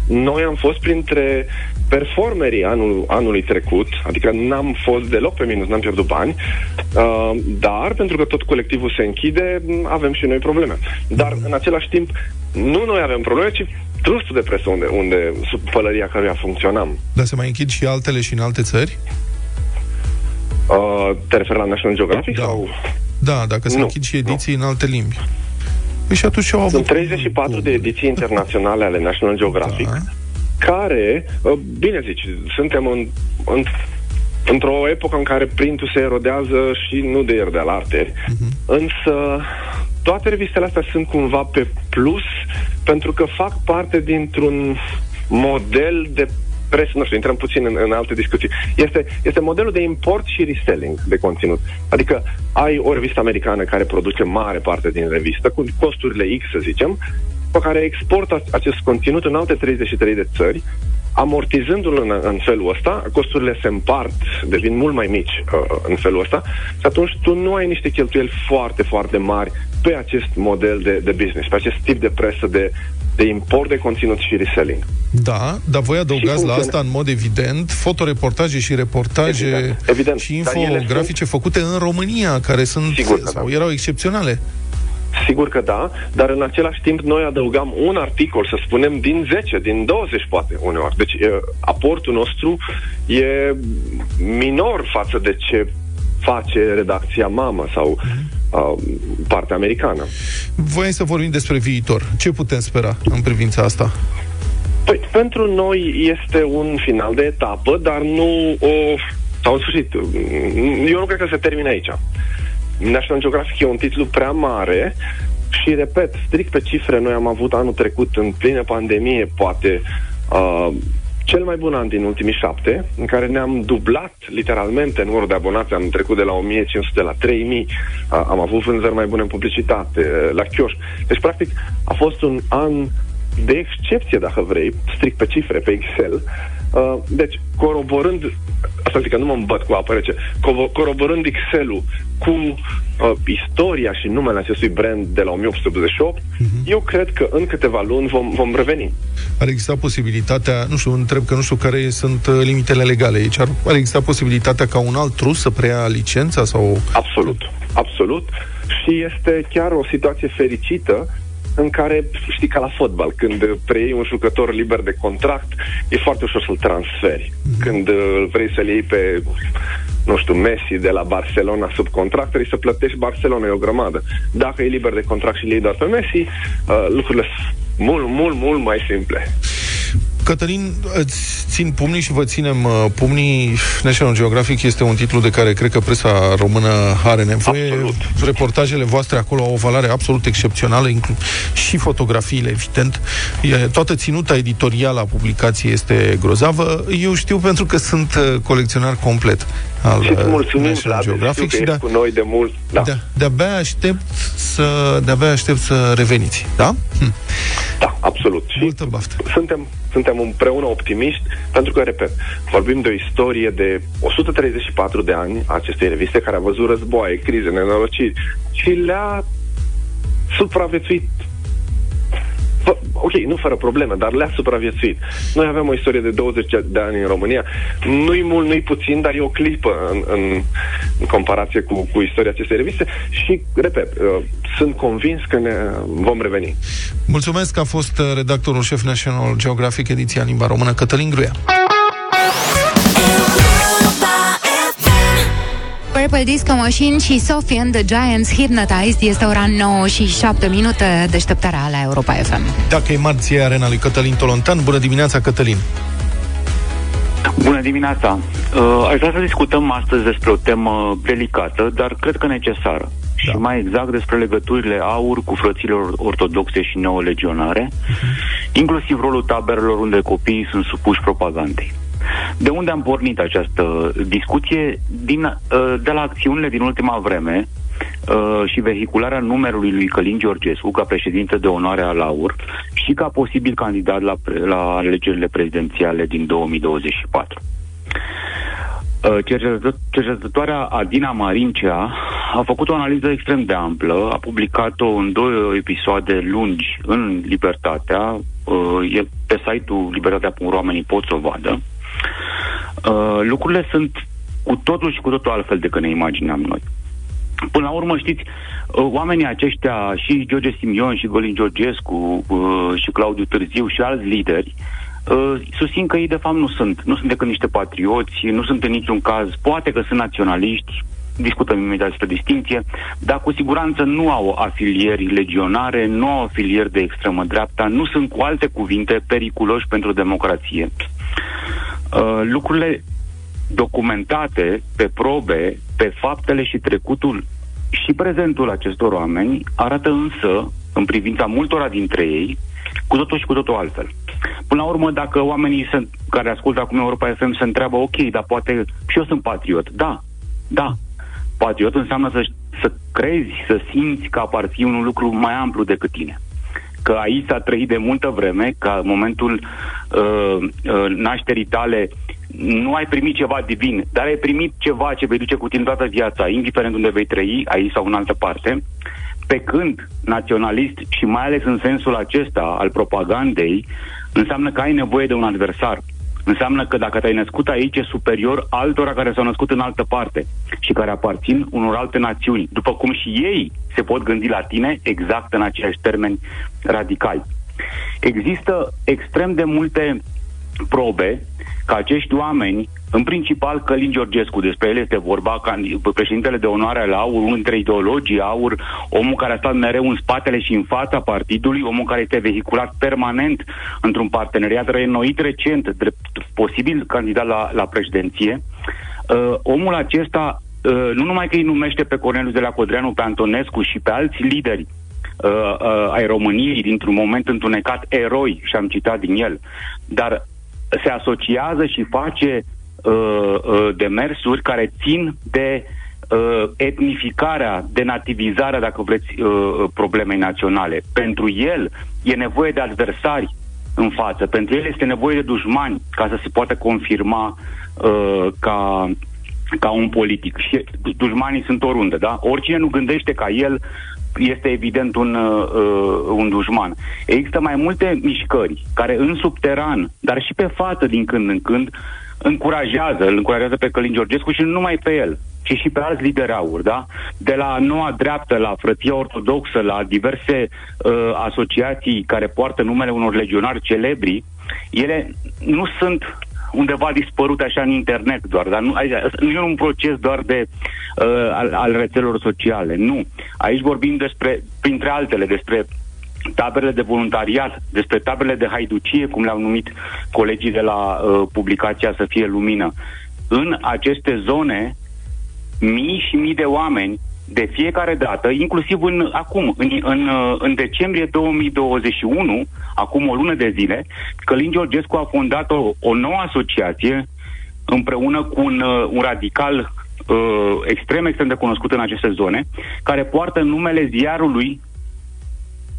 Noi am fost printre performerii anul, anului trecut, adică n-am fost deloc pe minus, n-am pierdut bani, uh, dar pentru că tot colectivul se închide, avem și noi probleme. Dar în același timp, nu noi avem probleme, ci trustul de presă unde, unde sub pălăria căruia funcționam. Dar se mai închid și altele și în alte țări? Uh, te referi la National Geographic? Da. Sau? Da, dacă se Nu, închid și ediții în alte limbi. Păi și atunci au avut... Sunt 34 de ediții internaționale ale National Geographic, Da. care, uh, bine zici, suntem în, în, într-o epocă în care printul se erodează și nu de ieri de la arteri, Mhm. însă toate revistele astea sunt cumva pe plus pentru că fac parte dintr-un model de presă, nu știu, intrăm puțin în, în alte discuții. Este, este modelul de import și reselling de conținut. Adică ai o revistă americană care produce mare parte din revistă, cu costurile X, să zicem, pe care exportă acest conținut în alte 33 de țări, amortizându-l în, în felul ăsta, costurile se împart, devin mult mai mici uh, în felul ăsta și atunci tu nu ai niște cheltuieli foarte, foarte mari pe acest model de, de business, pe acest tip de presă de, de import de conținut și reselling. Da, dar voi adăugați la funcționează. asta în mod evident fotoreportaje și reportaje Evident, evident. și Dar ele infografice făcute în România, care sunt Sigur că sau da. erau excepționale. Sigur că da, dar în același timp noi adăugam un articol, să spunem, din 10, din 20 poate uneori. Deci e, aportul nostru e minor față de ce face redacția mamă sau uh, partea americană. Voiam să vorbim despre viitor. Ce putem spera în privința asta? Păi, pentru noi este un final de etapă, dar nu o... sau în sfârșit. Eu nu cred că se termină aici. National Geographic e un titlu prea mare și, repet, strict pe cifre, noi am avut anul trecut, în plină pandemie, poate, uh, cel mai bun an din ultimii șapte, în care ne-am dublat literalmente numărul de abonați, am trecut de la 1500 la 3000, uh, am avut vânzări mai bune în publicitate, uh, la chioș. Deci, practic, a fost un an de excepție, dacă vrei, strict pe cifre, pe Excel. Uh, deci, coroborând, asta zic că nu mă îmbăt cu apă rece, co- coroborând Excel-ul cu uh, istoria și numele acestui brand de la 1888, uh-huh. eu cred că în câteva luni vom, vom reveni. Ar exista posibilitatea, nu știu, întreb că nu știu care sunt uh, limitele legale aici, ar, ar exista posibilitatea ca un alt trus să preia licența sau... Absolut, absolut. Și este chiar o situație fericită în care, știi, ca la fotbal, când preiei un jucător liber de contract, e foarte ușor să-l transferi. Mm-hmm. Când uh, vrei să-l iei pe, nu știu, Messi de la Barcelona sub contract, trebuie să plătești Barcelona, e o grămadă. Dacă e liber de contract și îl iei doar pe Messi, uh, lucrurile sunt mult, mult, mult mai simple. Cătălin, îți țin pumnii și vă ținem uh, pumnii. National Geographic este un titlu de care cred că presa română are nevoie. Absolut. Reportajele voastre acolo au o valoare absolut excepțională, inclu- și fotografiile, evident. E, toată ținuta editorială a publicației este grozavă. Eu știu pentru că sunt uh, colecționar complet al Și îți uh, mulțumim, National Vlad, Geographic știu și că de, ești cu noi de mult. Da. de, de-abia aștept să de-abia aștept să reveniți. Da? Hm. Da, absolut. Și Multă baftă. suntem, suntem împreună optimiști, pentru că, repet, vorbim de o istorie de 134 de ani a acestei reviste care a văzut războaie, crize, nenorociri și le-a supraviețuit Fă- ok, nu fără probleme, dar le-a supraviețuit. Noi avem o istorie de 20 de ani în România. Nu-i mult, nu-i puțin, dar e o clipă în, în, în comparație cu, cu istoria acestei reviste și, repet, uh, sunt convins că ne vom reveni. Mulțumesc că a fost uh, redactorul șef National Geographic, ediția în limba română, Cătălin Gruia. Purple Disco Machine și Sophie and the Giants Hypnotized este ora 9 și 7 minute deșteptarea la Europa FM. Dacă e marți, e arena lui Cătălin Tolontan. Bună dimineața, Cătălin! Bună dimineața! Uh, aș vrea să discutăm astăzi despre o temă delicată, dar cred că necesară. Da. Și mai exact despre legăturile aur cu frățile or- ortodoxe și neolegionare, uh-huh. inclusiv rolul taberelor unde copiii sunt supuși propagandei. De unde am pornit această discuție? Din, uh, de la acțiunile din ultima vreme uh, și vehicularea numerului lui Călin Georgescu ca președinte de onoare al AUR și ca posibil candidat la, pre- la alegerile prezidențiale din 2024. Uh, cercetător- Cercetătoarea Adina Marincea a făcut o analiză extrem de amplă, a publicat-o în două episoade lungi în Libertatea, uh, e pe site-ul libertatea.ro, oamenii pot să o vadă. Uh, lucrurile sunt cu totul și cu totul altfel decât ne imaginam noi. Până la urmă, știți, uh, oamenii aceștia, și George Simion, și Golin Georgescu, uh, și Claudiu Târziu, și alți lideri, uh, susțin că ei, de fapt, nu sunt. Nu sunt decât niște patrioți, nu sunt în niciun caz, poate că sunt naționaliști, discutăm imediat despre distinție, dar cu siguranță nu au afilieri legionare, nu au afilieri de extremă dreapta, nu sunt, cu alte cuvinte, periculoși pentru democrație. Uh, lucrurile documentate pe probe, pe faptele și trecutul și prezentul acestor oameni arată însă, în privința multora dintre ei, cu totul și cu totul altfel. Până la urmă, dacă oamenii sunt, care ascultă acum Europa FM se întreabă, ok, dar poate și eu sunt patriot. Da, da. Patriot înseamnă să, să crezi, să simți că aparții un lucru mai amplu decât tine că aici s-a trăit de multă vreme, că în momentul uh, uh, nașterii tale nu ai primit ceva divin, dar ai primit ceva ce vei duce cu tine toată viața, indiferent unde vei trăi, aici sau în altă parte, pe când naționalist și mai ales în sensul acesta al propagandei, înseamnă că ai nevoie de un adversar. Înseamnă că dacă te-ai născut aici e superior altora care s-au născut în altă parte și care aparțin unor alte națiuni, după cum și ei se pot gândi la tine exact în aceiași termeni radicali. Există extrem de multe probe că acești oameni, în principal Călin Georgescu, despre el este vorba, candi- președintele de onoare al AUR, unul dintre ideologii AUR, omul care a stat mereu în spatele și în fața partidului, omul care este vehiculat permanent într-un parteneriat reînnoit recent, drept posibil candidat la, la președinție, uh, omul acesta uh, nu numai că îi numește pe Corneliu de la Codreanu, pe Antonescu și pe alți lideri uh, uh, ai României dintr-un moment întunecat eroi, și am citat din el, dar se asociază și face uh, uh, demersuri care țin de uh, etnificarea, denativizarea, dacă vreți, uh, problemei naționale. Pentru el e nevoie de adversari în față. Pentru el este nevoie de dușmani ca să se poată confirma uh, ca ca un politic. Și dușmanii sunt oriunde, da? Oricine nu gândește ca el este evident un, uh, un dușman. Există mai multe mișcări care în subteran, dar și pe față din când în când, încurajează, îl încurajează pe Călin Georgescu și nu numai pe el, ci și pe alți lideri aur, da? De la noua dreaptă, la frăția ortodoxă, la diverse uh, asociații care poartă numele unor legionari celebri, ele nu sunt undeva dispărut așa în internet doar, dar nu, aici, nu e un proces doar de uh, al, al rețelelor sociale, nu. Aici vorbim despre, printre altele, despre taberele de voluntariat, despre taberele de haiducie, cum le-au numit colegii de la uh, publicația Să fie lumină. În aceste zone, mii și mii de oameni de fiecare dată, inclusiv în, acum, în, în, în decembrie 2021, acum o lună de zile, Călin Georgescu a fondat o, o nouă asociație împreună cu un, un radical uh, extrem, extrem de cunoscut în aceste zone, care poartă numele ziarului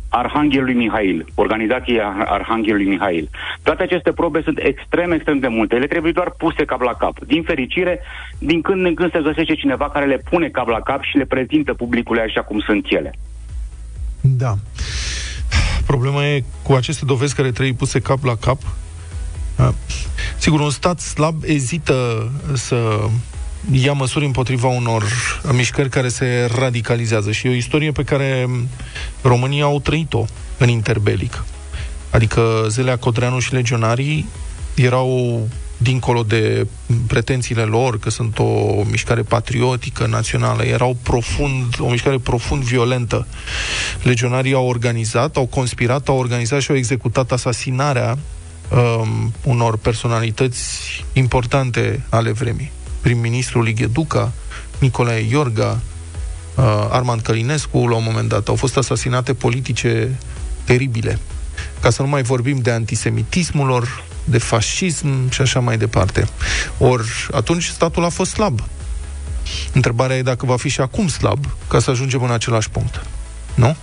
Arhanghelului Mihail, organizația Arhanghelului Mihail. Toate aceste probe sunt extrem, extrem de multe. Ele trebuie doar puse cap la cap. Din fericire, din când în când se găsește cineva care le pune cap la cap și le prezintă publicului așa cum sunt ele. Da. Problema e cu aceste dovezi care trebuie puse cap la cap. Sigur, un stat slab ezită să ia măsuri împotriva unor mișcări care se radicalizează și e o istorie pe care România au trăit-o în interbelic. Adică Zelea Codreanu și legionarii erau dincolo de pretențiile lor că sunt o mișcare patriotică, națională, erau profund, o mișcare profund violentă. Legionarii au organizat, au conspirat, au organizat și au executat asasinarea um, unor personalități importante ale vremii prim-ministrul Ligheduca, Nicolae Iorga, uh, Armand Călinescu, la un moment dat. Au fost asasinate politice teribile. Ca să nu mai vorbim de antisemitismul lor, de fascism și așa mai departe. Ori atunci statul a fost slab. Întrebarea e dacă va fi și acum slab, ca să ajungem în același punct. Nu?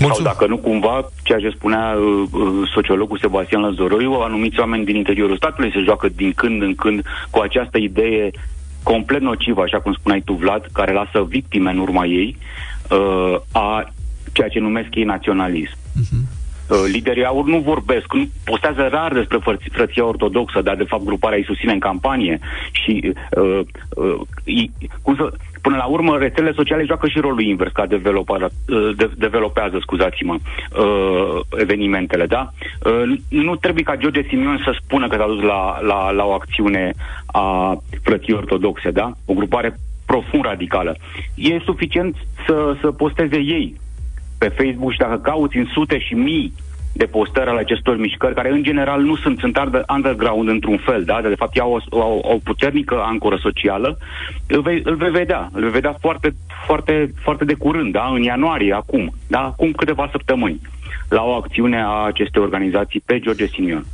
Mulțumim. Sau dacă nu cumva, ceea ce spunea uh, uh, sociologul Sebastian Lazoroiu, anumiți oameni din interiorul statului se joacă din când în când cu această idee complet nocivă, așa cum spuneai tu, Vlad, care lasă victime în urma ei, uh, a ceea ce numesc ei naționalism. Uh-huh. Uh, liderii aur nu vorbesc, nu postează rar despre frăț- frăția ortodoxă, dar de fapt gruparea îi susține în campanie și uh, uh, cum să, până la urmă rețelele sociale joacă și rolul invers ca developar, uh, de, developează, scuzați-mă, uh, evenimentele, da? Uh, nu trebuie ca George Simion să spună că s-a dus la, la, la o acțiune a frății ortodoxe, da? O grupare profund radicală. E suficient să, să posteze ei pe Facebook și dacă cauți în sute și mii de postări ale acestor mișcări, care în general nu sunt, sunt underground într-un fel, da? de fapt au o, o, o puternică ancoră socială, îl vei, îl vei vedea, îl vei vedea foarte, foarte, foarte de curând, da? în ianuarie, acum, da? acum câteva săptămâni, la o acțiune a acestei organizații pe George Simion.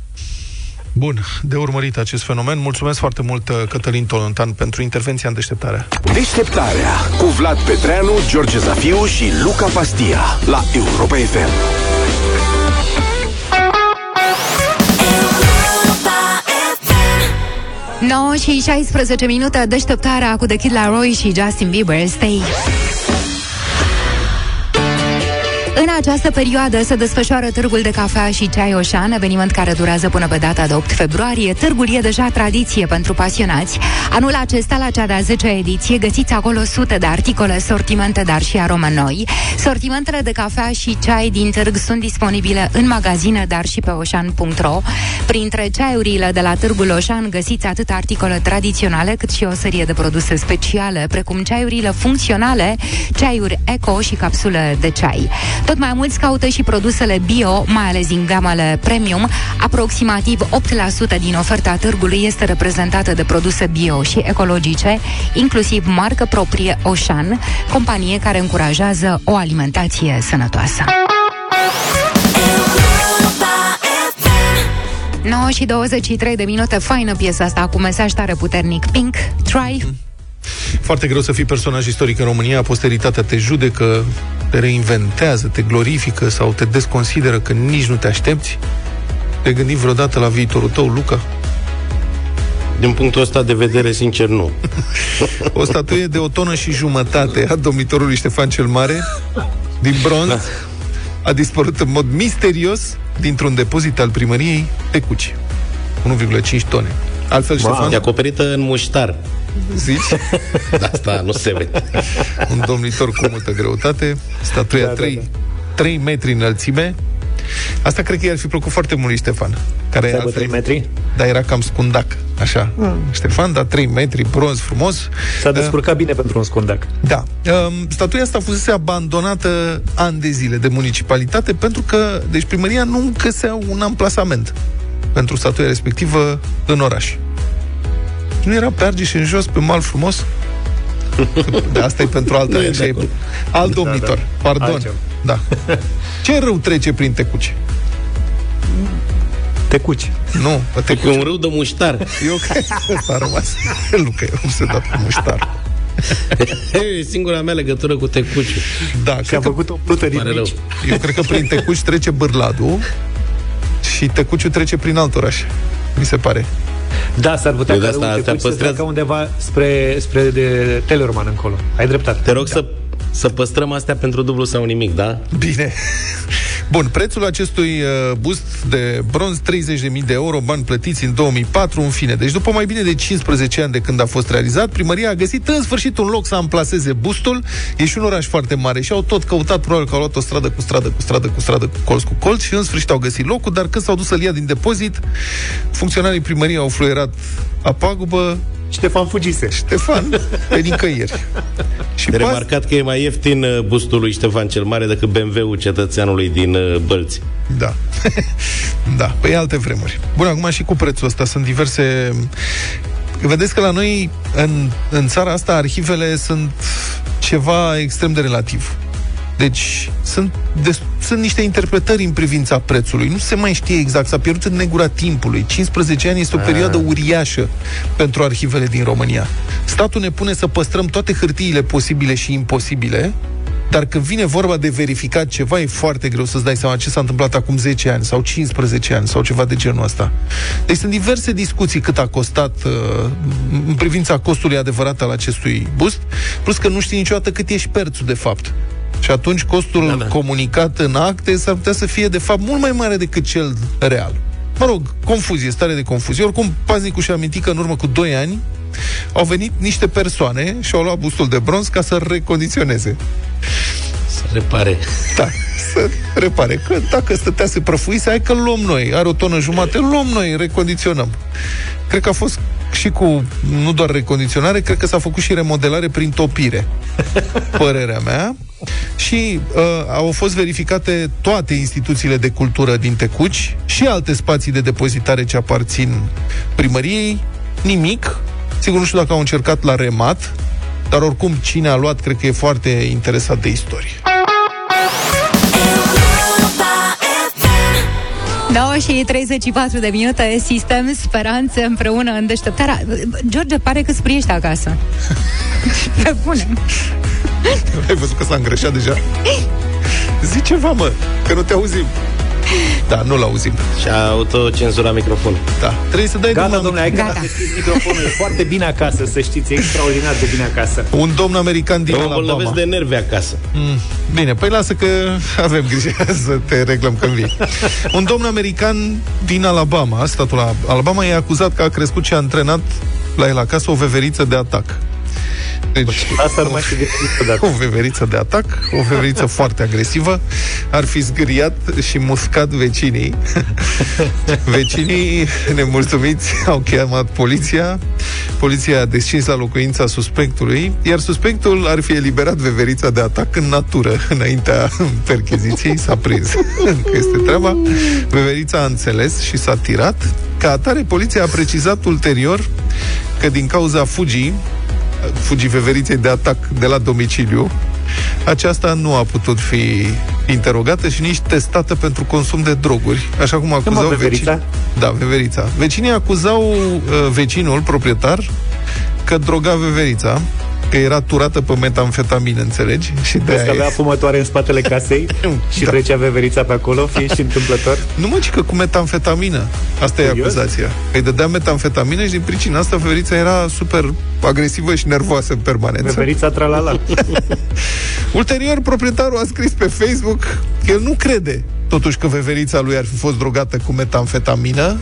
Bun, de urmărit acest fenomen. Mulțumesc foarte mult, uh, Cătălin Tolontan, pentru intervenția în deșteptarea. Deșteptarea cu Vlad Petreanu, George Zafiu și Luca Pastia la Europa FM. 9 și 16 minute deșteptarea cu The Kid Laroi și Justin Bieber. Stay! În această perioadă se desfășoară Târgul de Cafea și Ceai Oșan, eveniment care durează până pe data de 8 februarie. Târgul e deja tradiție pentru pasionați. Anul acesta, la cea de-a 10-a ediție, găsiți acolo sute de articole, sortimente, dar și arome noi. Sortimentele de cafea și ceai din târg sunt disponibile în magazine, dar și pe oșan.ro. Printre ceaiurile de la Târgul Oșan găsiți atât articole tradiționale, cât și o serie de produse speciale, precum ceaiurile funcționale, ceaiuri eco și capsule de ceai. Tot mai mulți caută și produsele bio, mai ales din gamele premium. Aproximativ 8% din oferta târgului este reprezentată de produse bio și ecologice, inclusiv marcă proprie Oșan, companie care încurajează o alimentație sănătoasă. 9 și 23 de minute, faină piesa asta cu mesaj tare puternic. Pink, try. Foarte greu să fii personaj istoric în România, posteritatea te judecă, te reinventează, te glorifică sau te desconsideră că nici nu te aștepți. Te gândi vreodată la viitorul tău, Luca? Din punctul ăsta de vedere, sincer, nu. o statuie de o tonă și jumătate a domnitorului Ștefan cel Mare, din bronz, a dispărut în mod misterios dintr-un depozit al primăriei Tecuci. 1,5 tone. Altfel, wow. Ștefan... E acoperită în muștar. Zici? [laughs] Da, asta nu se vede. Un domnitor cu multă greutate, statuia da, 3, da, da. 3 metri înălțime. Asta cred că i-ar fi plăcut foarte mult lui Ștefan. Care altfel, 3 metri? Da, era cam scundac, așa. Mm. Ștefan, da, 3 metri, bronz, frumos. S-a descurcat uh, bine pentru un scundac. Da. Uh, statuia asta fusese abandonată ani de zile de municipalitate pentru că, deci primăria nu găsea un amplasament pentru statuia respectivă în oraș. Nu era pe Argeș în jos, pe mal frumos? [laughs] De asta e pentru altă e e Alt da, domnitor. Da, da. Pardon. Altceva. Da. [laughs] Ce rău trece prin Tecuci? Tecuci. Nu, pe Tecuci. un râu de muștar. Eu cred că ăsta a rămas. [laughs] Luca, eu nu se da cu muștar. e singura mea legătură cu Tecuci. Da, și a făcut o plută din mici. Eu cred că prin Tecuci trece Bârladu și Tecuciu trece prin alt oraș. Mi se pare. Da, s-ar putea Eu ca asta, te păstrează... undeva spre, spre de Tellerman încolo. Ai dreptate. Te rog da. să, să păstrăm astea pentru dublu sau nimic, da? Bine. Bun, prețul acestui uh, bust de bronz, 30.000 de euro, bani plătiți în 2004, în fine. Deci după mai bine de 15 ani de când a fost realizat, primăria a găsit în sfârșit un loc să amplaseze bustul. E și un oraș foarte mare și au tot căutat, probabil că au luat o stradă cu stradă cu stradă cu stradă, cu colț cu colț și în sfârșit au găsit locul, dar când s-au dus să-l ia din depozit, funcționarii primăriei au fluierat a pagubă, Ștefan fugise. Ștefan, pe nicăieri. Și de pas... remarcat că e mai ieftin uh, bustul lui Ștefan cel Mare decât BMW-ul cetățeanului din uh, Bălți. Da. [laughs] da, păi alte vremuri. Bun, acum și cu prețul ăsta sunt diverse... Vedeți că la noi, în, în țara asta, arhivele sunt ceva extrem de relativ. Deci sunt, de, sunt niște interpretări în privința prețului. Nu se mai știe exact, s-a pierdut în negura timpului. 15 ani este o perioadă uriașă pentru arhivele din România. Statul ne pune să păstrăm toate hârtiile posibile și imposibile, dar când vine vorba de verificat ceva, e foarte greu să-ți dai seama ce s-a întâmplat acum 10 ani sau 15 ani sau ceva de genul ăsta. Deci sunt diverse discuții cât a costat uh, în privința costului adevărat al acestui bust, plus că nu știi niciodată cât e șperțul de fapt. Și atunci costul da, da. comunicat în acte s-ar putea să fie, de fapt, mult mai mare decât cel real. Mă rog, confuzie, stare de confuzie. Oricum, paznicul și-a amintit că în urmă cu 2 ani au venit niște persoane și au luat bustul de bronz ca să recondiționeze. Să repare. Da, să repare. Că dacă stătea să prăfuise, hai că luăm noi. Are o tonă jumate, luăm noi, recondiționăm. Cred că a fost și cu, nu doar recondiționare, cred că s-a făcut și remodelare prin topire. [laughs] Părerea mea. Și uh, au fost verificate toate instituțiile de cultură din Tecuci și alte spații de depozitare ce aparțin primăriei. Nimic. Sigur, nu știu dacă au încercat la remat, dar oricum cine a luat, cred că e foarte interesat de istorie. 9 și 34 de minute, sistem, speranțe împreună în deșteptarea. George, pare că spriești acasă. [laughs] Pe bune. Ai văzut că s-a îngreșat deja? Zi ceva, mă, că nu te auzim. Da, nu-l auzim. Și a autocenzura microfonul. Da. Trebuie să dai Gata, drumul- domnule, ai Gata. gata. deschis microfonul. E foarte bine acasă, să știți. E extraordinar de bine acasă. Un domn american din Eu mă Alabama. îmbolnăvesc de nervi acasă. Mm, Bine, păi lasă că avem grijă [laughs] să te reglăm când vii. Un domn american din Alabama, statul Alabama, e acuzat că a crescut și a antrenat la el acasă o veveriță de atac. Deci, Asta nu mai știu de niciodată. o veveriță de atac, o veveriță [laughs] foarte agresivă, ar fi zgâriat și muscat vecinii. [laughs] vecinii nemulțumiți au chemat poliția. Poliția a descins la locuința suspectului, iar suspectul ar fi eliberat veverița de atac în natură, înaintea percheziției, s-a prins. [laughs] Că este treaba. Veverița a înțeles și s-a tirat. Ca atare, poliția a precizat ulterior că din cauza fugii fugii veveriței de atac de la domiciliu, aceasta nu a putut fi interogată și nici testată pentru consum de droguri, așa cum acuzau veverița? vecinii. Da, veverița. Vecinii acuzau uh, vecinul, proprietar, că droga veverița, că era turată pe metamfetamină, înțelegi? Și de Vezi că aia avea fumătoare în spatele [laughs] casei și Da. trecea veverița pe acolo, fie și întâmplător. Nu mă, ci că cu metamfetamină. Asta e Serios? acuzația. Îi dădea metamfetamină și din pricina asta veverița era super agresivă și nervoasă în permanență. Veverița tralala. [laughs] Ulterior, proprietarul a scris pe Facebook că el nu crede totuși că veverița lui ar fi fost drogată cu metamfetamină,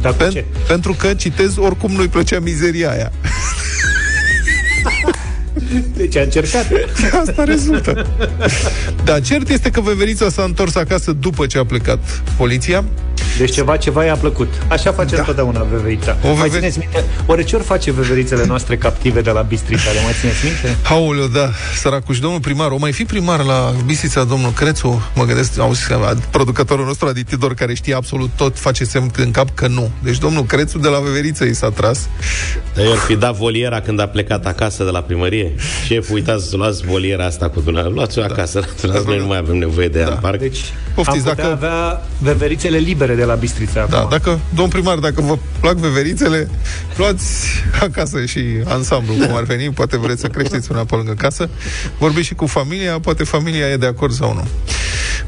Dar cu pen- ce? pentru că, citez, oricum nu-i plăcea mizeria aia. [laughs] Deci a încercat. [laughs] Asta rezultă. [laughs] Da, cert este că veverița s-a întors acasă după ce a plecat poliția. Deci ceva, ceva i-a plăcut. Așa face Da. întotdeauna veverița. O Mai veve- țineți minte? Oare ce ori face veverițele noastre captive de la Bistrița? Le mai țineți minte? Aoleu, da, săracul și domnul primar, o mai fi primar la Bistrița, domnul Crețu, mă gândesc, auzi, că producătorul nostru Aditidor, care știe absolut tot, face semn în cap că nu. Deci domnul Crețu de la Veveriță i s-a tras. Dar eu ar fi dat voliera când a plecat acasă de la primărie. Șef, uitați să luați voliera asta cu dumneavoastră. Luați-o acasă. Da, [laughs] noi nu mai avem nevoie de ea în parc. Deci Poftiți, am putea dacă- avea veverițele libere de la Bistrița Da, acum. dacă, domn primar, dacă vă plac veverițele, luați acasă și ansamblu, cum ar veni, poate vreți să creșteți una pe lângă casă. Vorbiți și cu familia, poate familia e de acord sau nu.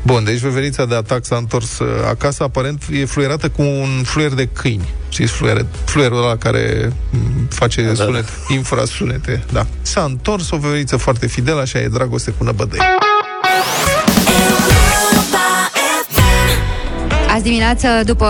Bun, deci veverița de atac s-a întors uh, acasă, aparent e fluierată cu un fluier de câini. Știți, fluier, fluierul ăla care m, face da, sunet, infrasunete. Da. S-a întors o veveriță foarte fidelă, așa e dragoste cu năbădăi. Azi dimineață, după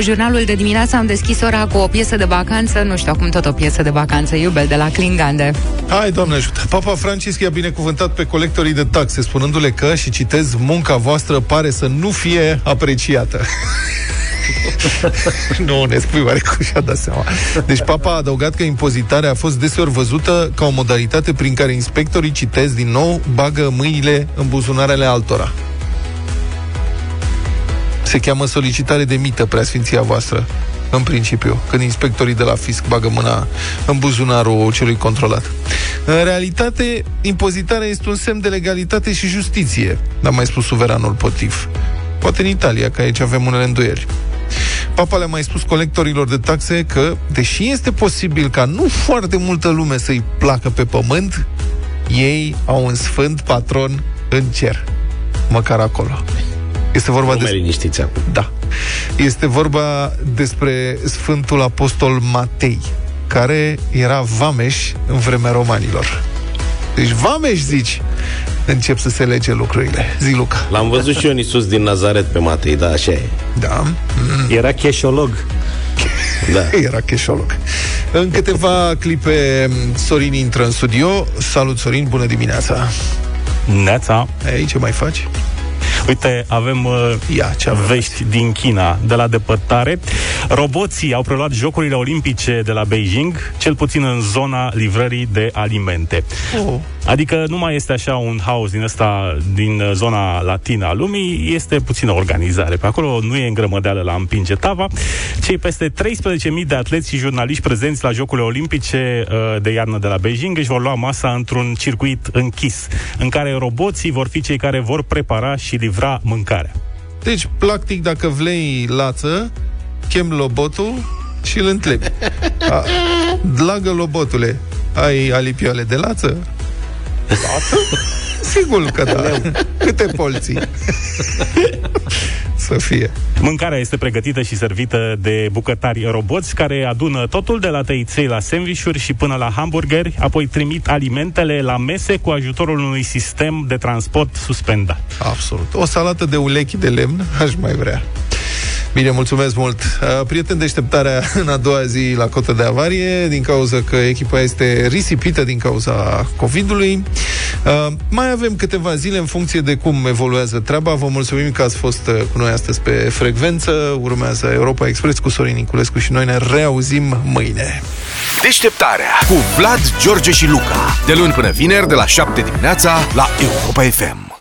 jurnalul de dimineață, am deschis ora cu o piesă de vacanță, nu știu acum tot o piesă de vacanță, iubel, de la Klingande. Hai, Doamne ajută! Papa Francisc i-a binecuvântat pe colectorii de taxe, spunându-le că, și citez, munca voastră pare să nu fie apreciată. [laughs] nu, ne spui oare cum și-a dat seama. Deci papa a adăugat că impozitarea a fost deseori văzută ca o modalitate prin care inspectorii, citez din nou, bagă mâinile în buzunarele altora. Se cheamă solicitare de mită, preasfinția voastră, în principiu, când inspectorii de la fisc bagă mâna în buzunarul celui controlat. În realitate, impozitarea este un semn de legalitate și justiție, a mai spus suveranul potiv. Poate în Italia, că aici avem unele îndoieli. Papa le-a mai spus colectorilor de taxe că, deși este posibil ca nu foarte multă lume să-i placă pe pământ, ei au un sfânt patron în cer. Măcar acolo. Este vorba Nu mai despre... liniștiți acum. Da. Este vorba despre Sfântul Apostol Matei, care era vameș în vremea romanilor. Deci vameș, zici, încep să se lege lucrurile. Zi, Luca. L-am văzut și eu în Iisus din Nazaret pe Matei, da, așa e. Da. Era cheșolog. Da. [laughs] Era cheșolog. În câteva clipe, Sorin intră în studio. Salut, Sorin, bună dimineața. Neața. Ei, ce mai faci? Uite, avem uh, Ia, ce avem vești din China, de la depărtare. Roboții au preluat Jocurile Olimpice de la Beijing, cel puțin în zona livrării de alimente. Oh. Adică nu mai este așa un haos din ăsta, din uh, zona latină a lumii, este puțină organizare. Pe acolo nu e îngrămădeală la împinge tava. Cei peste 13.000 de atleți și jurnaliști prezenți la Jocurile Olimpice uh, de iarnă de la Beijing își vor lua masa într-un circuit închis, în care roboții vor fi cei care vor prepara și livra mâncarea. Deci, practic, dacă vrei lață, chem lobotul și îl întrebi. [laughs] A, dragă lobotule, ai alipioale de lață? Lață? [laughs] Sigur că da. Câte polții? Să fie. Mâncarea este pregătită și servită de bucătari roboți care adună totul de la tăiței la sandvișuri și până la hamburgeri, apoi trimit alimentele la mese cu ajutorul unui sistem de transport suspendat. Absolut. O salată de ulechi de lemn aș mai vrea. Bine, mulțumesc mult. Uh, prieten, deșteptarea [laughs] în a doua zi la cotă de avarie, din cauza că echipa este risipită din cauza COVID-ului. Uh, mai avem câteva zile în funcție de cum evoluează treaba. Vă mulțumim că ați fost uh, cu noi astăzi pe frecvență. Urmează Europa Express cu Sorin Niculescu și noi ne reauzim mâine. Deșteptarea cu Vlad, George și Luca. De luni până vineri, de la 7 dimineața, la Europa FM.